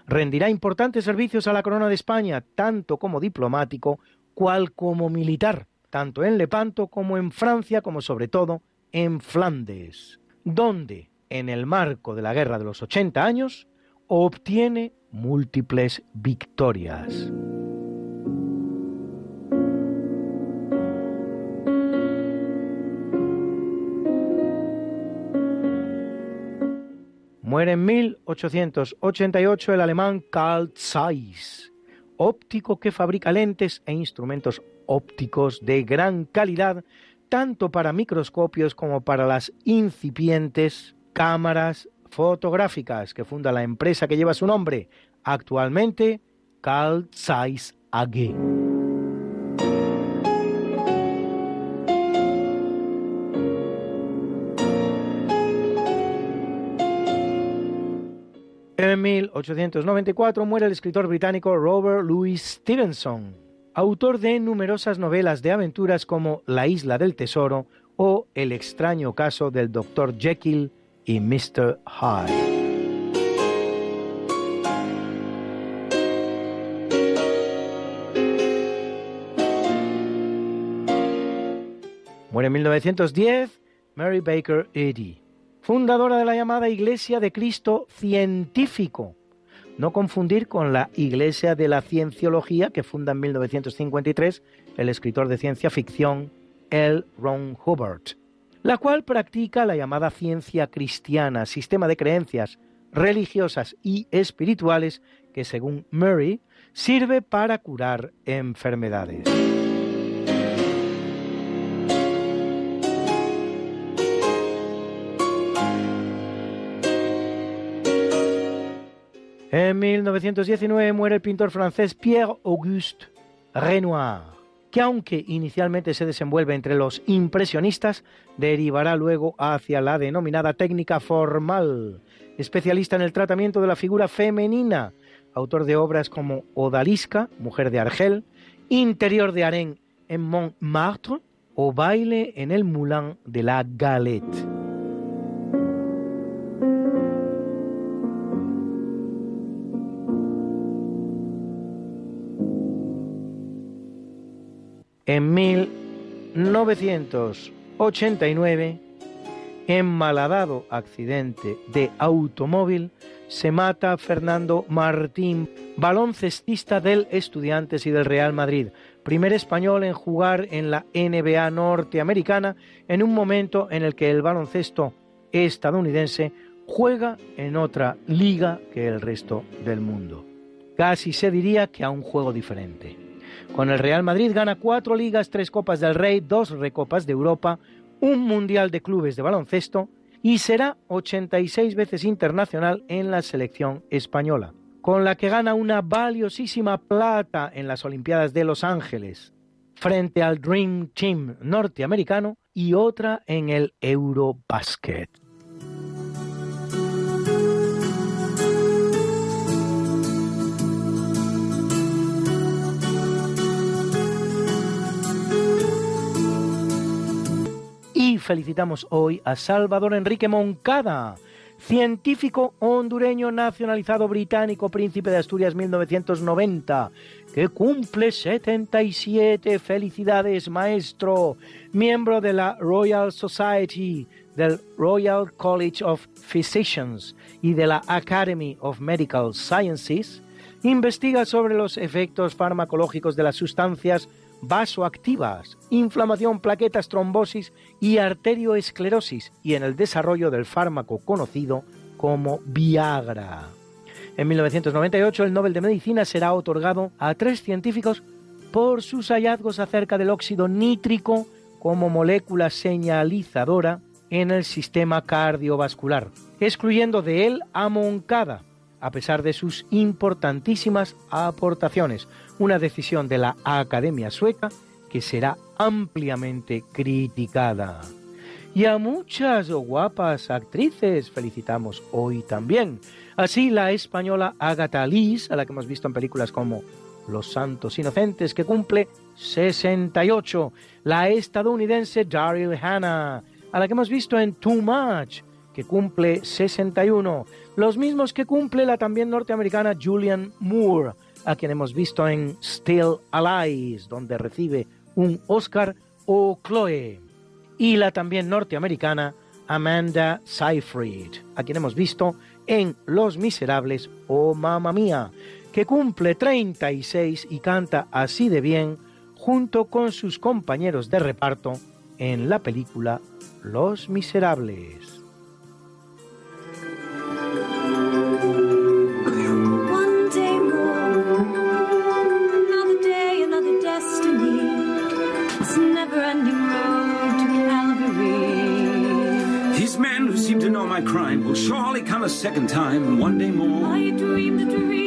Rendirá importantes servicios a la corona de España, tanto como diplomático, cual como militar, tanto en Lepanto como en Francia, como sobre todo en Flandes, donde, en el marco de la Guerra de los 80 años, obtiene múltiples victorias. Muere en 1888 el alemán Carl Zeiss, óptico que fabrica lentes e instrumentos ópticos de gran calidad, tanto para microscopios como para las incipientes cámaras fotográficas que funda la empresa que lleva su nombre, actualmente Carl Zeiss AG. En 1894 muere el escritor británico Robert Louis Stevenson, autor de numerosas novelas de aventuras como La isla del tesoro o El extraño caso del Dr. Jekyll y Mr. Hyde. Muere en 1910 Mary Baker Eddy, fundadora de la llamada Iglesia de Cristo Científico. No confundir con la Iglesia de la Cienciología que funda en 1953 el escritor de ciencia ficción L. Ron Hubbard la cual practica la llamada ciencia cristiana, sistema de creencias religiosas y espirituales que, según Murray, sirve para curar enfermedades. En 1919 muere el pintor francés Pierre-Auguste Renoir que aunque inicialmente se desenvuelve entre los impresionistas, derivará luego hacia la denominada técnica formal, especialista en el tratamiento de la figura femenina, autor de obras como Odalisca, Mujer de Argel, Interior de Arène en Montmartre o Baile en el Moulin de la Galette. En 1989, en malhadado accidente de automóvil, se mata Fernando Martín, baloncestista del Estudiantes y del Real Madrid, primer español en jugar en la NBA norteamericana en un momento en el que el baloncesto estadounidense juega en otra liga que el resto del mundo. Casi se diría que a un juego diferente. Con el Real Madrid gana cuatro ligas, tres Copas del Rey, dos Recopas de Europa, un Mundial de Clubes de Baloncesto y será 86 veces internacional en la selección española, con la que gana una valiosísima plata en las Olimpiadas de Los Ángeles, frente al Dream Team norteamericano y otra en el Eurobasket. Felicitamos hoy a Salvador Enrique Moncada, científico hondureño nacionalizado británico, príncipe de Asturias 1990, que cumple 77 felicidades, maestro, miembro de la Royal Society, del Royal College of Physicians y de la Academy of Medical Sciences, investiga sobre los efectos farmacológicos de las sustancias vasoactivas, inflamación, plaquetas, trombosis y arterioesclerosis y en el desarrollo del fármaco conocido como Viagra. En 1998 el Nobel de Medicina será otorgado a tres científicos por sus hallazgos acerca del óxido nítrico como molécula señalizadora en el sistema cardiovascular, excluyendo de él a Moncada, a pesar de sus importantísimas aportaciones, una decisión de la Academia Sueca que será ampliamente criticada. Y a muchas guapas actrices felicitamos hoy también. Así la española Agatha Liz, a la que hemos visto en películas como Los Santos Inocentes, que cumple 68. La estadounidense Daryl Hannah, a la que hemos visto en Too Much, que cumple 61. Los mismos que cumple la también norteamericana Julian Moore, a quien hemos visto en Still Alive, donde recibe un Oscar, o Chloe, y la también norteamericana Amanda Seyfried, a quien hemos visto en Los Miserables o Mamma Mía, que cumple 36 y canta así de bien junto con sus compañeros de reparto en la película Los Miserables. My crime will surely come a second time one day more. I dream.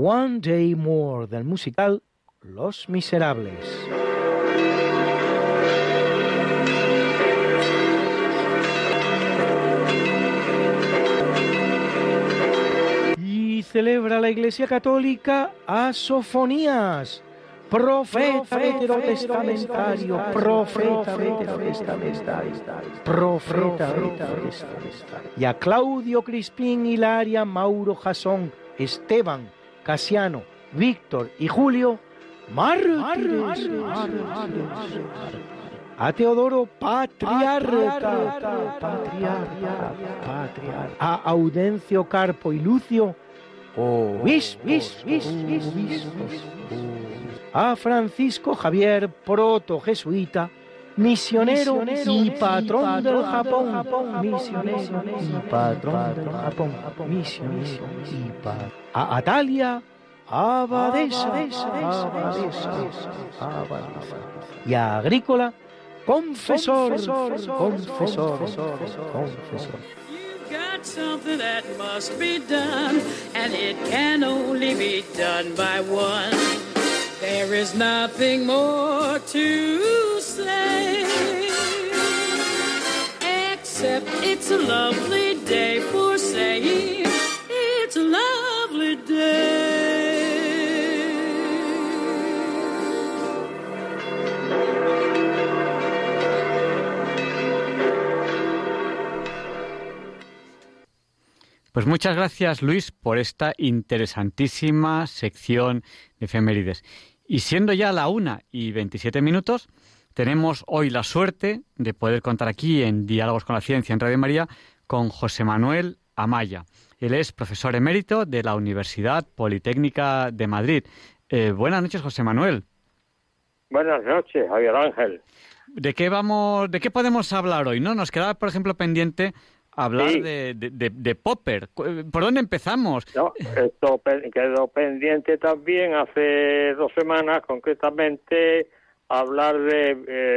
One Day More del musical Los Miserables. Y celebra la Iglesia Católica a Sofonías, profeta veterotestamentario, profeta veterotestamentario, profeta veterotestamentario. Y a Claudio Crispín, Hilaria, Mauro Jasón, Esteban, Casiano, Víctor y Julio, mártires. A Teodoro, patriarca, patriarca, patriarca. A Audencio, Carpo y Lucio, obispos, obispos. A Francisco Javier, proto jesuita, misionero y patrón del Japón, misionero y patrón del Japón, misionero y patrón. A Atalia, abadesa, abadesa, abadesa. Y a Agrícola, confesor, confesor, confesor. got something that must be done, and it can only be done by one. There is nothing more to say, except it's a lovely day for saying it's a lovely day. Pues muchas gracias, Luis, por esta interesantísima sección de efemérides. Y siendo ya la una y 27 minutos, tenemos hoy la suerte de poder contar aquí en Diálogos con la Ciencia en Radio María con José Manuel Amaya. Él es profesor emérito de la Universidad Politécnica de Madrid. Eh, buenas noches, José Manuel. Buenas noches, Javier Ángel. ¿De qué vamos, de qué podemos hablar hoy? ¿No? Nos quedaba, por ejemplo, pendiente hablar Sí. de, de- Popper. Cu- ¿Por dónde empezamos? No, esto quedó pendiente también hace dos semanas, concretamente, hablar de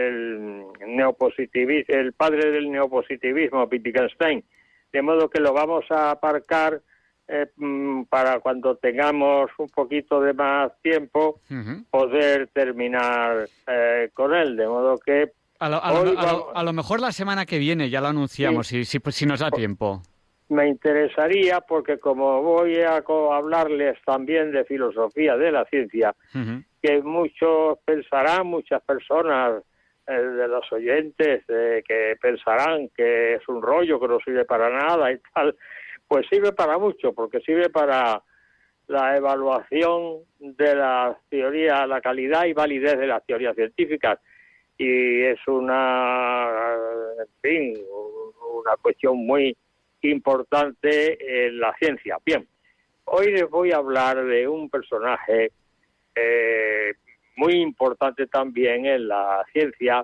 el neopositivismo, el padre del neopositivismo, Wittgenstein. De modo que lo vamos a aparcar eh, mm, para cuando tengamos un poquito de más tiempo poder terminar eh, con él. De modo que A lo, a lo- a lo- a lo mejor la semana que viene ya lo anunciamos, si, si, si nos da tiempo. me interesaría porque como voy a hablarles también de filosofía de la ciencia, que muchos pensarán, muchas personas eh, de los oyentes eh, que pensarán que es un rollo, que no sirve para nada y tal, pues sirve para mucho, porque sirve para la evaluación de la teoría, la calidad y validez de las teorías científicas. Y es una, en fin, una cuestión muy importante en la ciencia. Bien, hoy les voy a hablar de un personaje eh, muy importante también en la ciencia,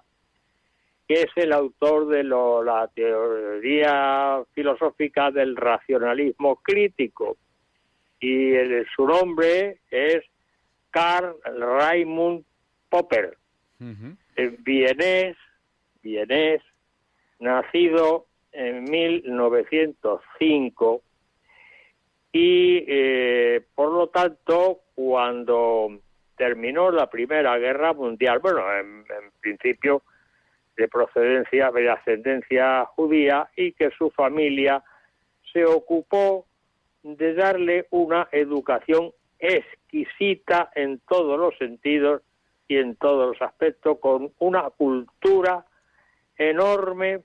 que es el autor de lo- la teoría filosófica del racionalismo crítico. Y el- su nombre es Karl Raimund Popper, vienés, vienés, nacido en 1905 y eh, por lo tanto cuando terminó la Primera Guerra Mundial, bueno, en, en principio de procedencia, de ascendencia judía y que su familia se ocupó de darle una educación exquisita en todos los sentidos y en todos los aspectos, con una cultura enorme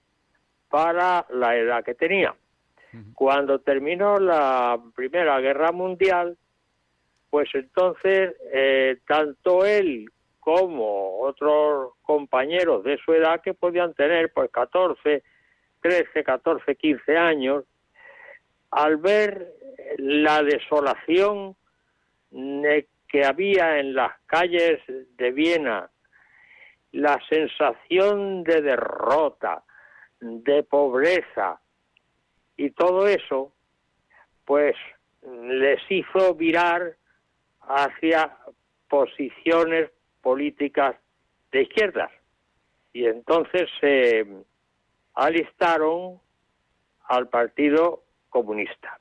para la edad que tenía. Cuando terminó la Primera Guerra Mundial, pues entonces eh, tanto él como otros compañeros de su edad que podían tener pues 14, 13, 14, 15 años, al ver la desolación eh, que había en las calles de Viena, la sensación de derrota, de pobreza y todo eso, pues les hizo virar hacia posiciones políticas de izquierdas. Y entonces se alistaron al Partido Comunista.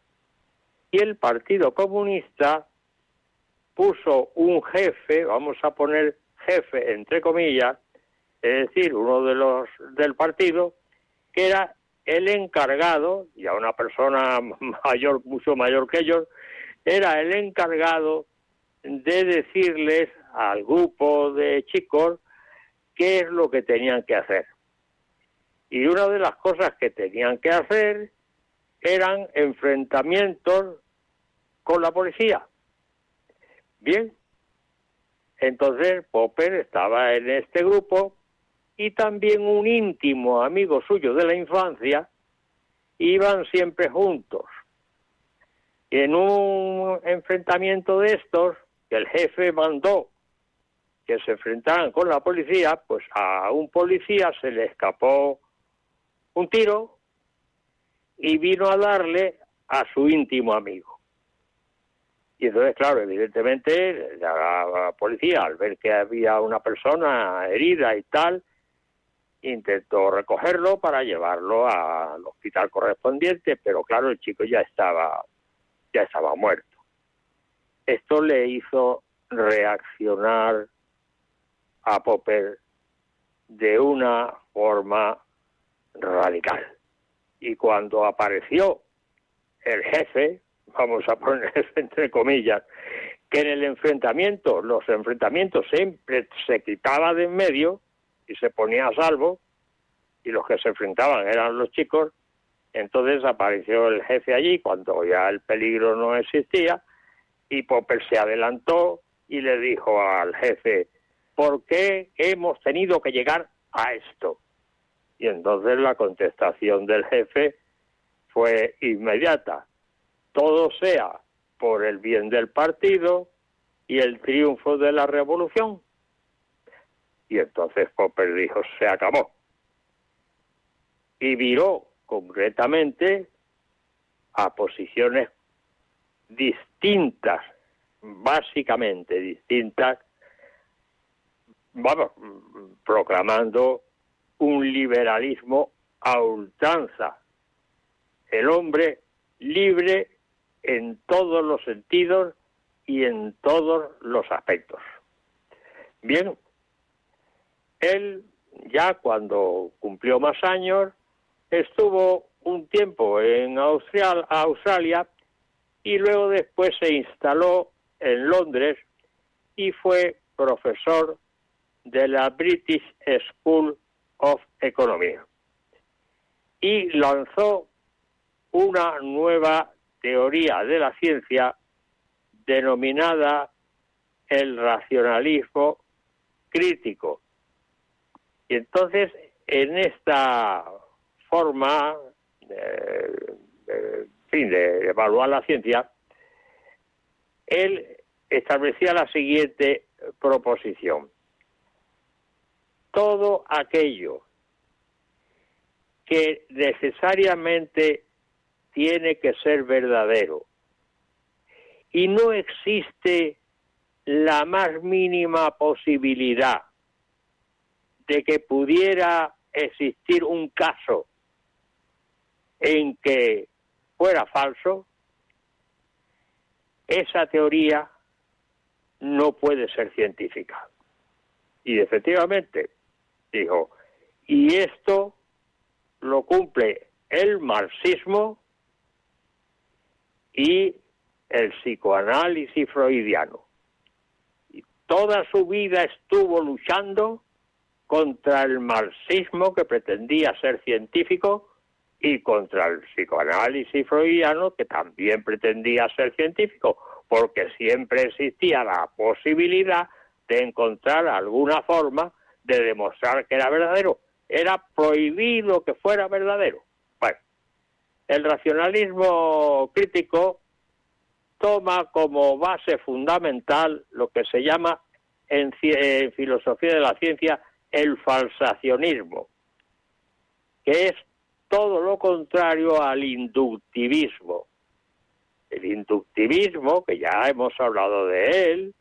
Y el Partido Comunista puso un jefe, vamos a poner jefe entre comillas, es decir, uno de los del partido, que era el encargado, y a una persona mayor, mucho mayor que ellos, era el encargado de decirles al grupo de chicos qué es lo que tenían que hacer. Y una de las cosas que tenían que hacer eran enfrentamientos con la policía. Bien, entonces Popper estaba en este grupo y también un íntimo amigo suyo de la infancia iban siempre juntos. Y en un enfrentamiento de estos, el jefe mandó que se enfrentaran con la policía, pues a un policía se le escapó un tiro y vino a darle a su íntimo amigo. Y entonces, claro, evidentemente, la, policía, al ver que había una persona herida y tal, intentó recogerlo para llevarlo al hospital correspondiente, pero claro, el chico ya estaba, ya estaba muerto. Esto le hizo reaccionar a Popper de una forma radical. Y cuando apareció el jefe, vamos a poner entre comillas, que en el enfrentamiento, los enfrentamientos siempre se quitaba de en medio y se ponía a salvo, y los que se enfrentaban eran los chicos, entonces apareció el jefe allí cuando ya el peligro no existía, y Popper se adelantó y le dijo al jefe, ¿por qué hemos tenido que llegar a esto? Y entonces la contestación del jefe fue inmediata. Todo sea por el bien del partido y el triunfo de la revolución. Y entonces Popper dijo, se acabó. Y viró concretamente a posiciones distintas, básicamente distintas, vamos, proclamando un liberalismo a ultranza. El hombre libre en todos los sentidos y en todos los aspectos. Bien, él ya cuando cumplió más años estuvo un tiempo en Australia y luego después se instaló en Londres y fue profesor de la British School of Economy. Y lanzó una nueva teoría de la ciencia denominada el racionalismo crítico. Y entonces, en esta forma de, de evaluar la ciencia, él establecía la siguiente proposición todo aquello que necesariamente tiene que ser verdadero y no existe la más mínima posibilidad de que pudiera existir un caso en que fuera falso, esa teoría no puede ser científica. Y efectivamente, dijo, y esto lo cumple el marxismo y el psicoanálisis freudiano. Y toda su vida estuvo luchando contra el marxismo que pretendía ser científico y contra el psicoanálisis freudiano que también pretendía ser científico, porque siempre existía la posibilidad de encontrar alguna forma de demostrar que era verdadero. Era prohibido que fuera verdadero. El racionalismo crítico toma como base fundamental lo que se llama en, filosofía de la ciencia el falsacionismo, que es todo lo contrario al inductivismo. El inductivismo, que ya hemos hablado de él,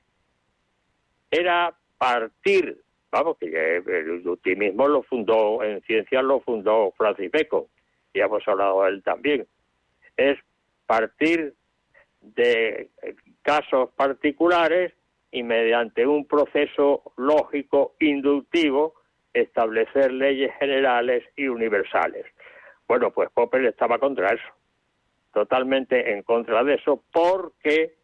era partir Vamos, que el optimismo lo fundó, en ciencias lo fundó Francis Bacon, y hemos hablado de él también. Es partir de casos particulares y mediante un proceso lógico inductivo establecer leyes generales y universales. Bueno, pues Popper estaba contra eso, totalmente en contra de eso, porque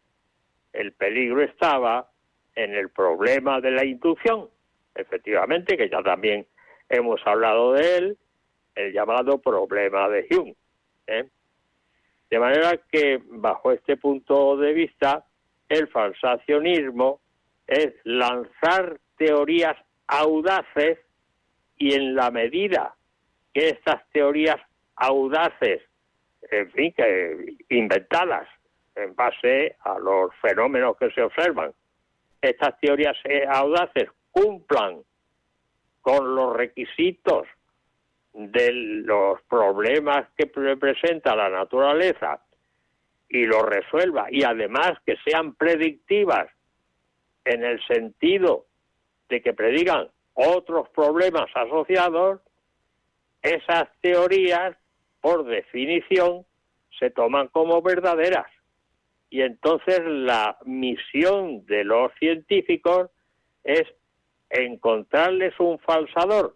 el peligro estaba en el problema de la inducción, efectivamente, que ya también hemos hablado de él, el llamado problema de Hume. ¿eh? De manera que, bajo este punto de vista, el falsacionismo es lanzar teorías audaces y en la medida que estas teorías audaces, en fin, que inventadas en base a los fenómenos que se observan, estas teorías audaces cumplan con los requisitos de los problemas que presenta la naturaleza y los resuelva y además que sean predictivas en el sentido de que predigan otros problemas asociados, esas teorías, por definición, se toman como verdaderas. Y entonces la misión de los científicos es encontrarles un falsador,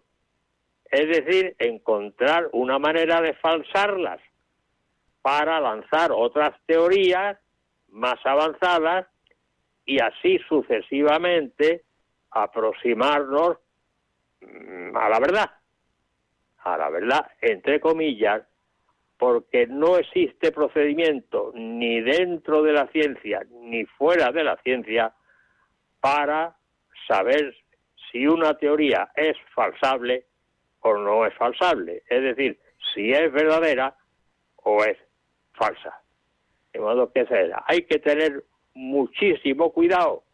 es decir, encontrar una manera de falsarlas para lanzar otras teorías más avanzadas y así sucesivamente aproximarnos mm, a la verdad, a la verdad, entre comillas, porque no existe procedimiento ni dentro de la ciencia ni fuera de la ciencia para saber si una teoría es falsable o no es falsable, es decir, si es verdadera o es falsa. De modo que hay que tener muchísimo cuidado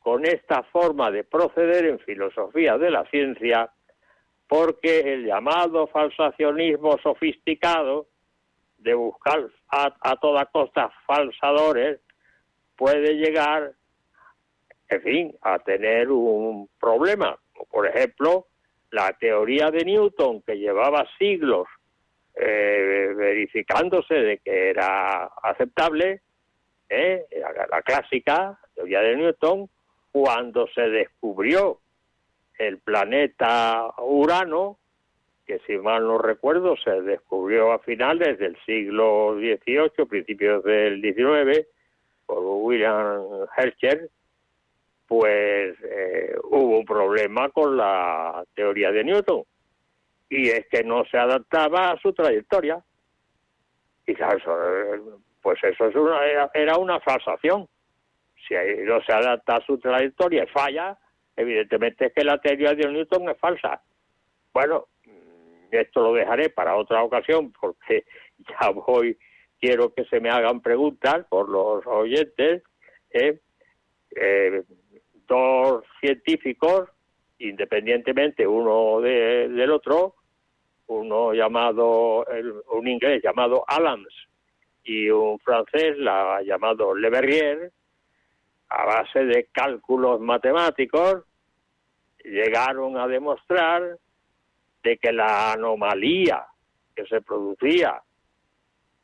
con esta forma de proceder en filosofía de la ciencia, porque el llamado falsacionismo sofisticado de buscar a, toda costa falsadores puede llegar, en fin, a tener un problema. Por ejemplo, la teoría de Newton, que llevaba siglos eh, verificándose de que era aceptable, ¿eh? la, clásica teoría de Newton, cuando se descubrió el planeta Urano, que si mal no recuerdo se descubrió a finales del siglo XVIII, principios del XIX, por William Herschel, pues eh, hubo un problema con la teoría de Newton y es que no se adaptaba a su trayectoria. Y claro, pues eso es una, era, una falsación. Si no se adapta a su trayectoria y falla, evidentemente es que la teoría de Newton es falsa. Bueno, mm, esto lo dejaré para otra ocasión porque ya voy, quiero que se me hagan preguntas por los oyentes. ¿eh? Eh, dos científicos, independientemente uno del otro, uno llamado, un inglés llamado Allans y un francés la, llamado Le Verrier, a base de cálculos matemáticos, llegaron a demostrar de que la anomalía que se producía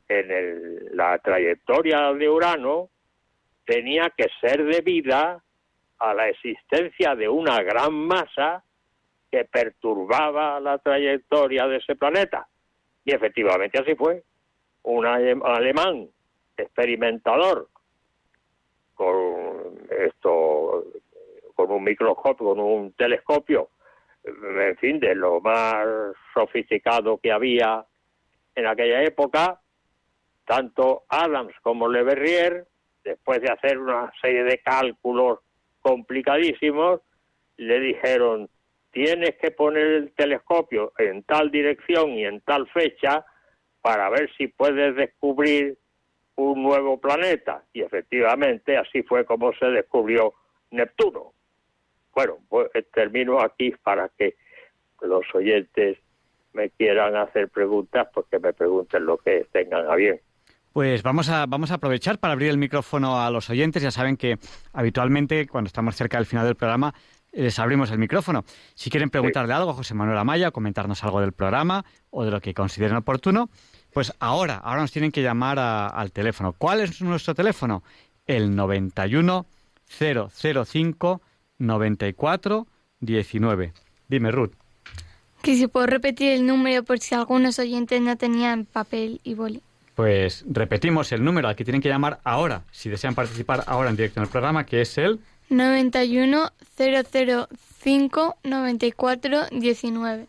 en la trayectoria de Urano tenía que ser debida a la existencia de una gran masa que perturbaba la trayectoria de ese planeta. Y efectivamente así fue. Un alemán experimentador con esto, con un microscopio, con un telescopio, en fin, de lo más sofisticado que había en aquella época, tanto Adams como Le Verrier, después de hacer una serie de cálculos complicadísimos, le dijeron, tienes que poner el telescopio en tal dirección y en tal fecha para ver si puedes descubrir un nuevo planeta. Y efectivamente así fue como se descubrió Neptuno. Bueno, pues termino aquí para que los oyentes me quieran hacer preguntas, porque me pregunten lo que tengan a bien. Pues vamos a, vamos a aprovechar para abrir el micrófono a los oyentes. Ya saben que habitualmente, cuando estamos cerca del final del programa, les abrimos el micrófono. Si quieren preguntarle algo a José Manuel Amaya, comentarnos algo del programa o de lo que consideren oportuno, pues ahora, ahora nos tienen que llamar al teléfono. ¿Cuál es nuestro teléfono? El 91 005 94 19. Dime, Ruth. Que si puedo repetir el número por si algunos oyentes no tenían papel y boli. Pues repetimos el número al que tienen que llamar ahora, si desean participar ahora en directo en el programa, que es el 91 005 94 19.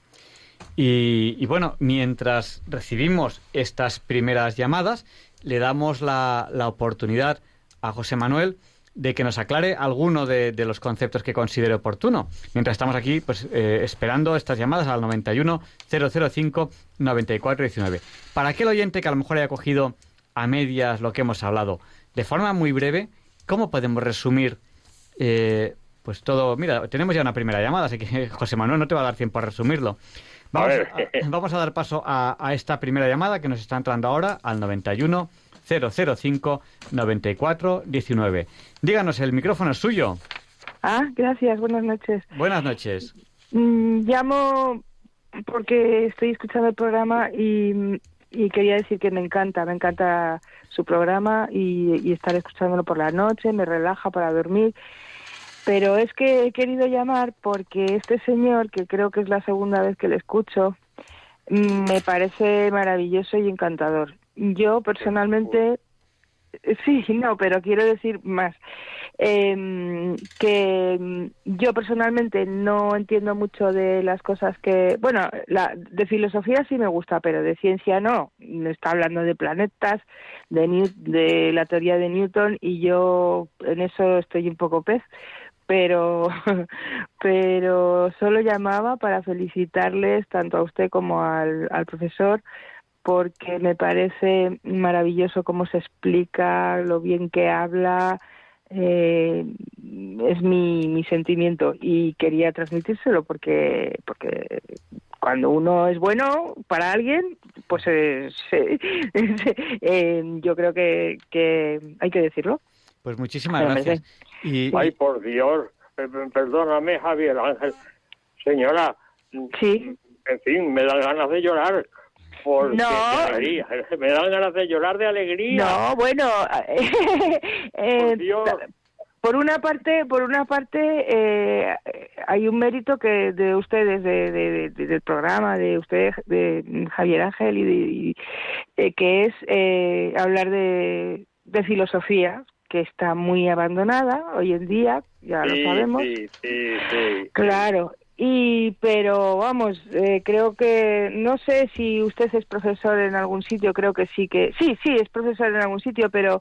Y, y bueno, mientras recibimos estas primeras llamadas, le damos la, la oportunidad a José Manuel de que nos aclare alguno de, de los conceptos que considere oportuno. Mientras estamos aquí, pues eh, esperando estas llamadas al 91 005 94 19. Para aquel oyente que a lo mejor haya cogido a medias lo que hemos hablado, de forma muy breve, ¿cómo podemos resumir eh, pues todo? Mira, tenemos ya una primera llamada, así que José Manuel no te va a dar tiempo a resumirlo. Vamos a, vamos a dar paso a, a esta primera llamada que nos está entrando ahora al 91 005 94 19. Díganos, el micrófono es suyo. Ah, gracias, buenas noches. Buenas noches. Mm, llamo porque estoy escuchando el programa y, y quería decir que me encanta, me encanta su programa y, y estar escuchándolo por la noche, me relaja para dormir. Pero es que he querido llamar porque este señor, que creo que es la segunda vez que le escucho, mm, me parece maravilloso y encantador. Yo personalmente, sí, no, pero quiero decir más. Eh, que mm, yo personalmente no entiendo mucho de las cosas que, bueno, la, de filosofía sí me gusta, pero de ciencia no. Está hablando de planetas, de, New- de la teoría de Newton y yo en eso estoy un poco pez pero pero solo llamaba para felicitarles tanto a usted como al, al profesor porque me parece maravilloso cómo se explica, lo bien que habla, eh, es mi, mi sentimiento y quería transmitírselo porque porque cuando uno es bueno para alguien, pues eh, se- eh, yo creo que, que hay que decirlo. Pues muchísimas gracias. Y, Ay, por Dios, eh, perdóname, Javier Ángel. Señora, sí. en fin, me dan ganas de llorar. Porque No. de alegría. Me dan ganas de llorar de alegría. No, bueno, eh, por una parte, por una parte eh, hay un mérito que de ustedes, de, de- de- del programa, de usted, de Javier Ángel y, y, eh, que es eh, hablar de, de filosofía que está muy abandonada hoy en día, ya Sí, lo sabemos. Sí, sí, sí. Claro, y pero vamos, eh, creo que no sé si usted es profesor en algún sitio, creo que sí que sí, sí es profesor en algún sitio, pero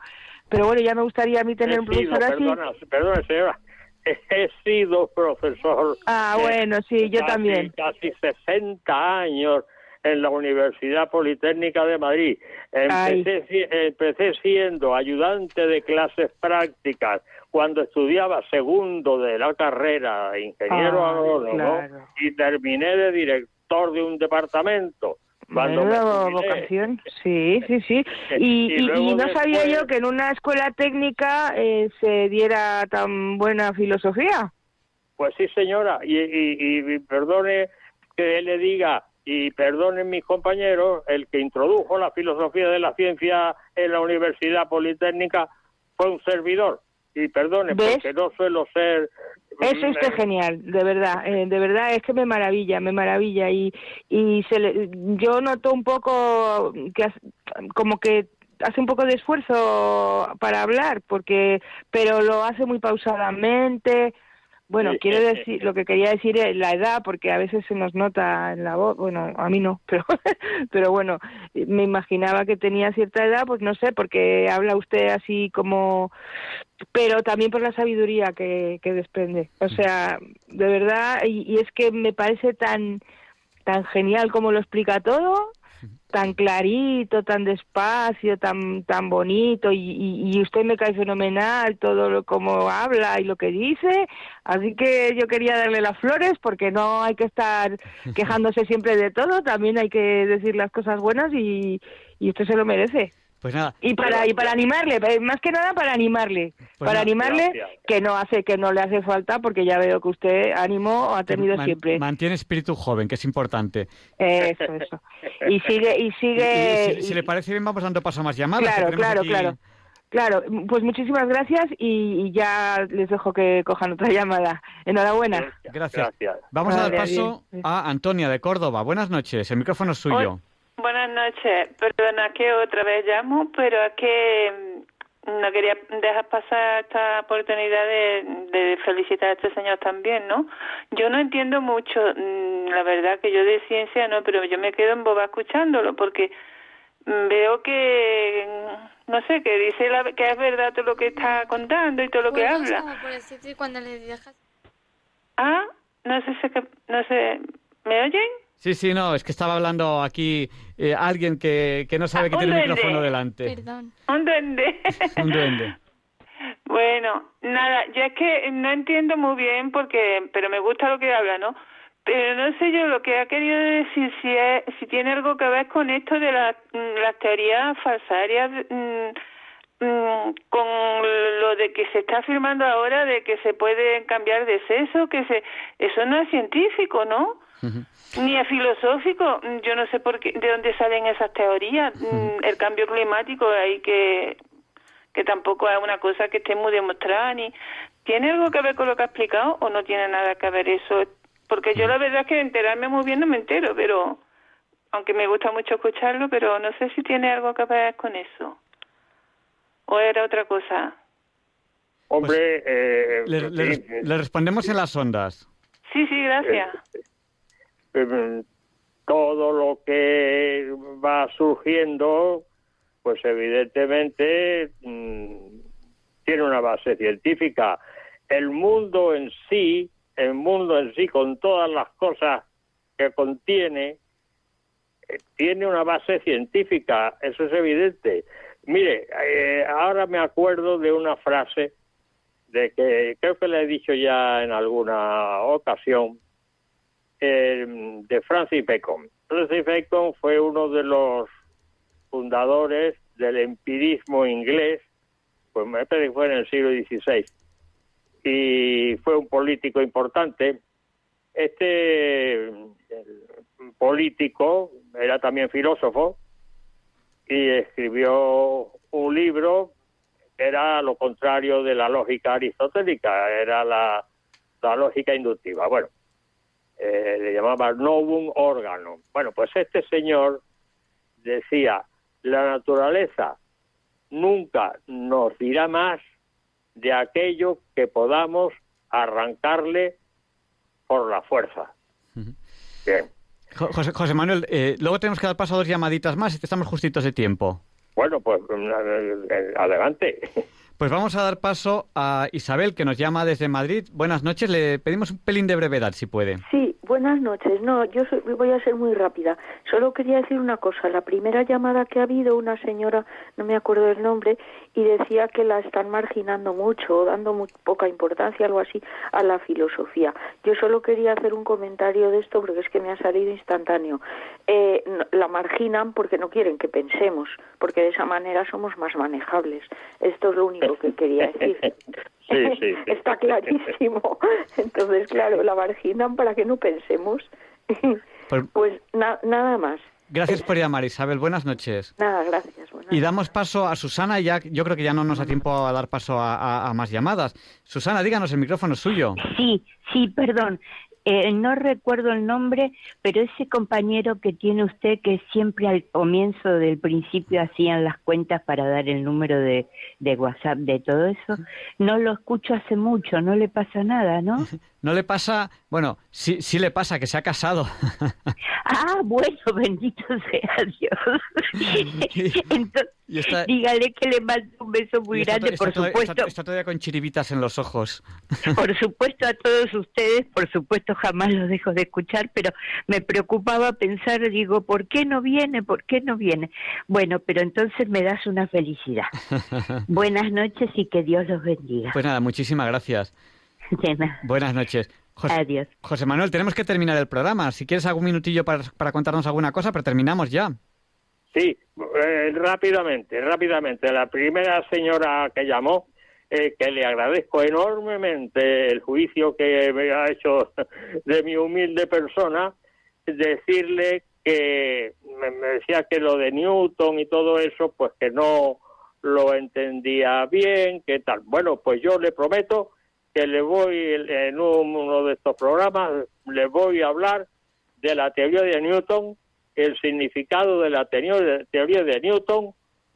pero bueno, ya me gustaría a mí tener He un sido, profesor así. perdona, perdona, señora. He sido profesor. Ah, eh, bueno, sí, yo casi- también. Casi 60 años en la Universidad Politécnica de Madrid. Empecé, empecé siendo ayudante de clases prácticas cuando estudiaba segundo de la carrera ingeniero Ay, agrónomo claro. y terminé de director de un departamento. Cuando me vocación, sí, sí, sí. Y, Y y- luego y no sabía yo que en una escuela técnica eh, se diera tan buena filosofía. Pues sí, señora, y, y- y perdone que le diga, y perdonen mis compañeros, el que introdujo la filosofía de la ciencia en la Universidad Politécnica fue un servidor. Y perdone, ¿Ves? porque no suelo ser... Eso está eh, genial, de verdad, eh, de verdad es que me maravilla, me maravilla y y se le- yo noto un poco que como que hace un poco de esfuerzo para hablar, porque pero lo hace muy pausadamente. Bueno, quiero eh, decir, lo que quería decir es la edad, porque a veces se nos nota en la voz, bueno, a mí no, pero, pero bueno, me imaginaba que tenía cierta edad, pues no sé, porque habla usted así como, pero también por la sabiduría que, que desprende. O sea, de verdad, y, y es que me parece tan, tan genial como lo explica todo, tan clarito, tan despacio, tan tan bonito y, y, y usted me cae fenomenal todo lo como habla y lo que dice, así que yo quería darle las flores porque no hay que estar quejándose siempre de todo, también hay que decir las cosas buenas y, y usted se lo merece. Pues nada. Y para y para animarle, eh, más que nada para animarle, Pues para nada, animarle gracias. que no hace que no le hace falta porque ya veo que usted ánimo ha tenido Man- siempre. Mantiene espíritu joven, que es importante. Eso, eso. Y sigue y sigue y si, si le parece bien, vamos dando paso a más llamadas. Claro, claro, aquí- claro. Claro, pues muchísimas gracias y, y ya les dejo que cojan otra llamada. Enhorabuena. Gracias. Vamos a dar paso bien. a Antonia de Córdoba. Buenas noches, el micrófono es suyo. Buenas noches. Perdona que otra vez llamo, pero es que no quería dejar pasar esta oportunidad de, de felicitar a este señor también, ¿no? Yo no entiendo mucho, mm, la verdad que yo de ciencia no, pero yo me quedo en boba escuchándolo porque mm, veo que, mm, no sé, que dice la, que es verdad todo lo que está contando y todo lo que Bueno, habla. como por decirte cuando le dejas... Ah, no sé, que, no sé, ¿me oyen? Sí, sí, no, es que estaba hablando aquí eh, alguien que, que no sabe que Ah, un tiene el micrófono delante. Perdón. Un duende. Un duende. Bueno, nada, yo es que no entiendo muy bien porque, pero me gusta lo que habla, ¿no? Pero no sé yo lo que ha querido decir si es, si tiene algo que ver con esto de la- mm, las teorías falsarias mm, mm, con lo de que se está afirmando ahora de que se puede cambiar de sexo, que se eso no es científico, ¿no? Ni es filosófico, yo no sé por qué, de dónde salen esas teorías. Mm, El cambio climático hay que que tampoco es una cosa que esté muy demostrada ni tiene algo que ver con lo que ha explicado o no tiene nada que ver eso porque yo la verdad es que enterarme muy bien no me entero pero aunque me gusta mucho escucharlo pero no sé si tiene algo que ver con eso. O era otra cosa Hombre, eh, Le, le sí, res- le respondemos en las ondas. sí sí gracias. eh, todo lo que va surgiendo, pues evidentemente mm, tiene una base científica. El mundo en sí, el mundo en sí, con todas las cosas que contiene, eh, tiene una base científica, eso es evidente. Mire, eh, ahora me acuerdo de una frase de que creo que le he dicho ya en alguna ocasión, eh, de Francis Bacon. Francis Bacon fue uno de los fundadores del empirismo inglés, pues me parece que fue en el siglo XVI, y fue un político importante. Este político era también filósofo y escribió un libro era lo contrario de la lógica aristotélica, era la, la lógica inductiva. Bueno, eh, le llamaba novum órgano. Bueno, pues este señor decía, la naturaleza nunca nos dirá más de aquello que podamos arrancarle por la fuerza. Bien. Jo- José, José Manuel, eh, luego tenemos que dar paso a dos llamaditas más y estamos justitos de tiempo. Bueno, pues eh, adelante. Pues vamos a dar paso a Isabel, que nos llama desde Madrid. Buenas noches, le pedimos un pelín de brevedad, si puede. Sí, buenas noches. No, yo soy- voy a ser muy rápida. Solo quería decir una cosa. La primera llamada que ha habido, una señora, no me acuerdo del nombre, y decía que la están marginando mucho, dando muy poca importancia, algo así, a la filosofía. Yo solo quería hacer un comentario de esto porque es que me ha salido instantáneo. Eh, la marginan porque no quieren que pensemos, porque de esa manera somos más manejables. Esto es lo único que quería decir. Sí, sí, sí. Está clarísimo. Entonces, claro, la marginan para que no pensemos. Pues- Pues na- nada más. Gracias por llamar, Isabel. Buenas noches. Nada, gracias. Buenas Y damos paso a Susana, ya yo creo que ya no nos da tiempo a dar paso a, a- a más llamadas. Susana, díganos, el micrófono es suyo. Sí, sí, perdón. Eh, no recuerdo el nombre, pero ese compañero que tiene usted que siempre al comienzo del principio hacían las cuentas para dar el número de, de WhatsApp de todo eso, no lo escucho hace mucho, no le pasa nada, ¿no? No le pasa, bueno, sí, sí le pasa que se ha casado. Ah, bueno, bendito sea Dios. Entonces, Y está- dígale que le mando un beso muy grande, está por to- supuesto. está- está todavía con chiribitas en los ojos. Por supuesto a todos ustedes, por supuesto jamás los dejo de escuchar, pero me preocupaba pensar, digo, ¿por qué no viene? ¿Por qué no viene? Bueno, pero entonces me das una felicidad. Buenas noches y que Dios los bendiga. Pues nada, muchísimas gracias. Buenas noches. José, Adiós. José Manuel, tenemos que terminar el programa. Si quieres algún minutillo para, para contarnos alguna cosa, pero terminamos ya. Sí, eh, rápidamente, rápidamente. La primera señora que llamó, eh, que le agradezco enormemente el juicio que me ha hecho de mi humilde persona, decirle que me, me decía que lo de Newton y todo eso, pues que no lo entendía bien, que tal. Bueno, pues yo le prometo que le voy en uno de estos programas, le voy a hablar de la teoría de Newton, el significado de la teo- teoría de Newton,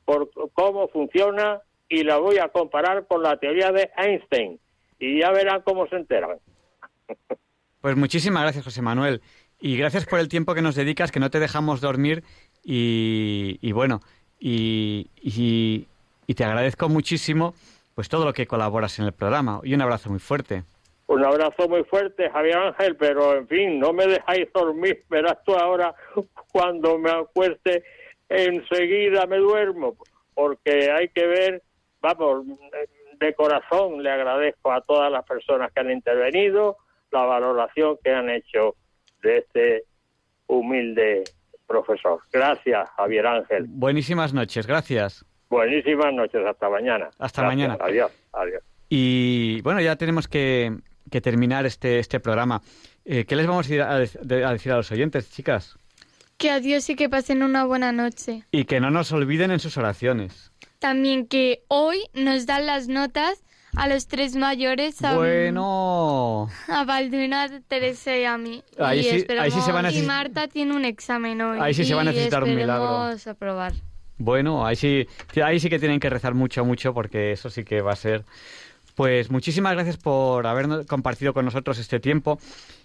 por cómo funciona y la voy a comparar con la teoría de Einstein y ya verán cómo se enteran. Pues muchísimas gracias, José Manuel. Y gracias por el tiempo que nos dedicas, que no te dejamos dormir. Y, bueno, y, y, te agradezco muchísimo pues todo lo que colaboras en el programa. Y un abrazo muy fuerte. Un abrazo muy fuerte, Javier Ángel, pero en fin, no me dejáis dormir. Verás tú ahora, cuando me acueste, enseguida me duermo, porque hay que ver, vamos, de corazón le agradezco a todas las personas que han intervenido la valoración que han hecho de este humilde profesor. Gracias, Javier Ángel. Buenísimas noches, gracias. Buenísimas noches, hasta mañana. Hasta mañana. Adiós, adiós. Y bueno, ya tenemos que, terminar este, este programa. Eh, ¿Qué les vamos a, a decir a los oyentes, chicas? Que adiós y que pasen una buena noche. Y que no nos olviden en sus oraciones. También que hoy nos dan las notas a los tres mayores. A, bueno. A Balduina, a Teresa y a mí. Ahí, y sí, ahí sí se van a Y Marta tiene un examen hoy. Ahí sí se va a necesitar un milagro. aprobar. Bueno, ahí sí, ahí sí que tienen que rezar mucho, mucho, porque eso sí que va a ser. Pues muchísimas gracias por haber compartido con nosotros este tiempo.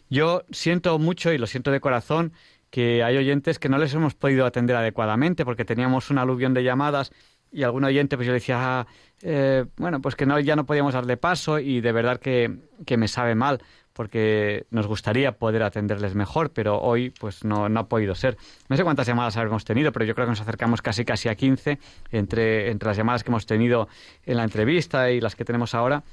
Yo siento mucho y lo siento de corazón que hay oyentes que no les hemos podido atender adecuadamente porque teníamos un aluvión de llamadas y algún oyente pues yo decía, ah, eh, bueno, pues que no, ya no podíamos darle paso y de verdad que, me sabe mal porque nos gustaría poder atenderles mejor, pero hoy pues no, no ha podido ser. No sé cuántas llamadas habremos tenido, pero yo creo que nos acercamos casi casi a 15 entre, entre las llamadas que hemos tenido en la entrevista y las que tenemos ahora.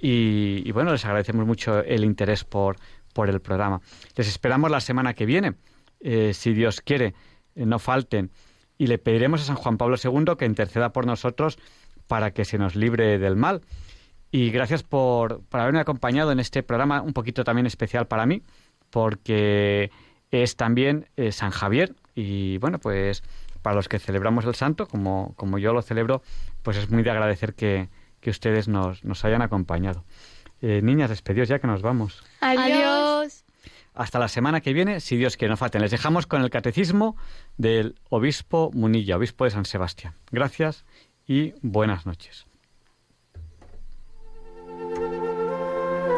Y, bueno, les agradecemos mucho el interés por, por el programa. Les esperamos la semana que viene, eh, si Dios quiere, eh, no falten y le pediremos a San Juan Pablo II que interceda por nosotros para que se nos libre del mal. Y gracias por, haberme acompañado en este programa un poquito también especial para mí, porque es también eh, San Javier y bueno, pues para los que celebramos el santo, como, como yo lo celebro, pues es muy de agradecer que, ustedes nos, nos hayan acompañado. Eh, niñas, despedidos ya que nos vamos. Adiós. Hasta la semana que viene, si Dios quiere, no falten. Les dejamos con el catecismo del obispo Munilla, obispo de San Sebastián. Gracias y buenas noches.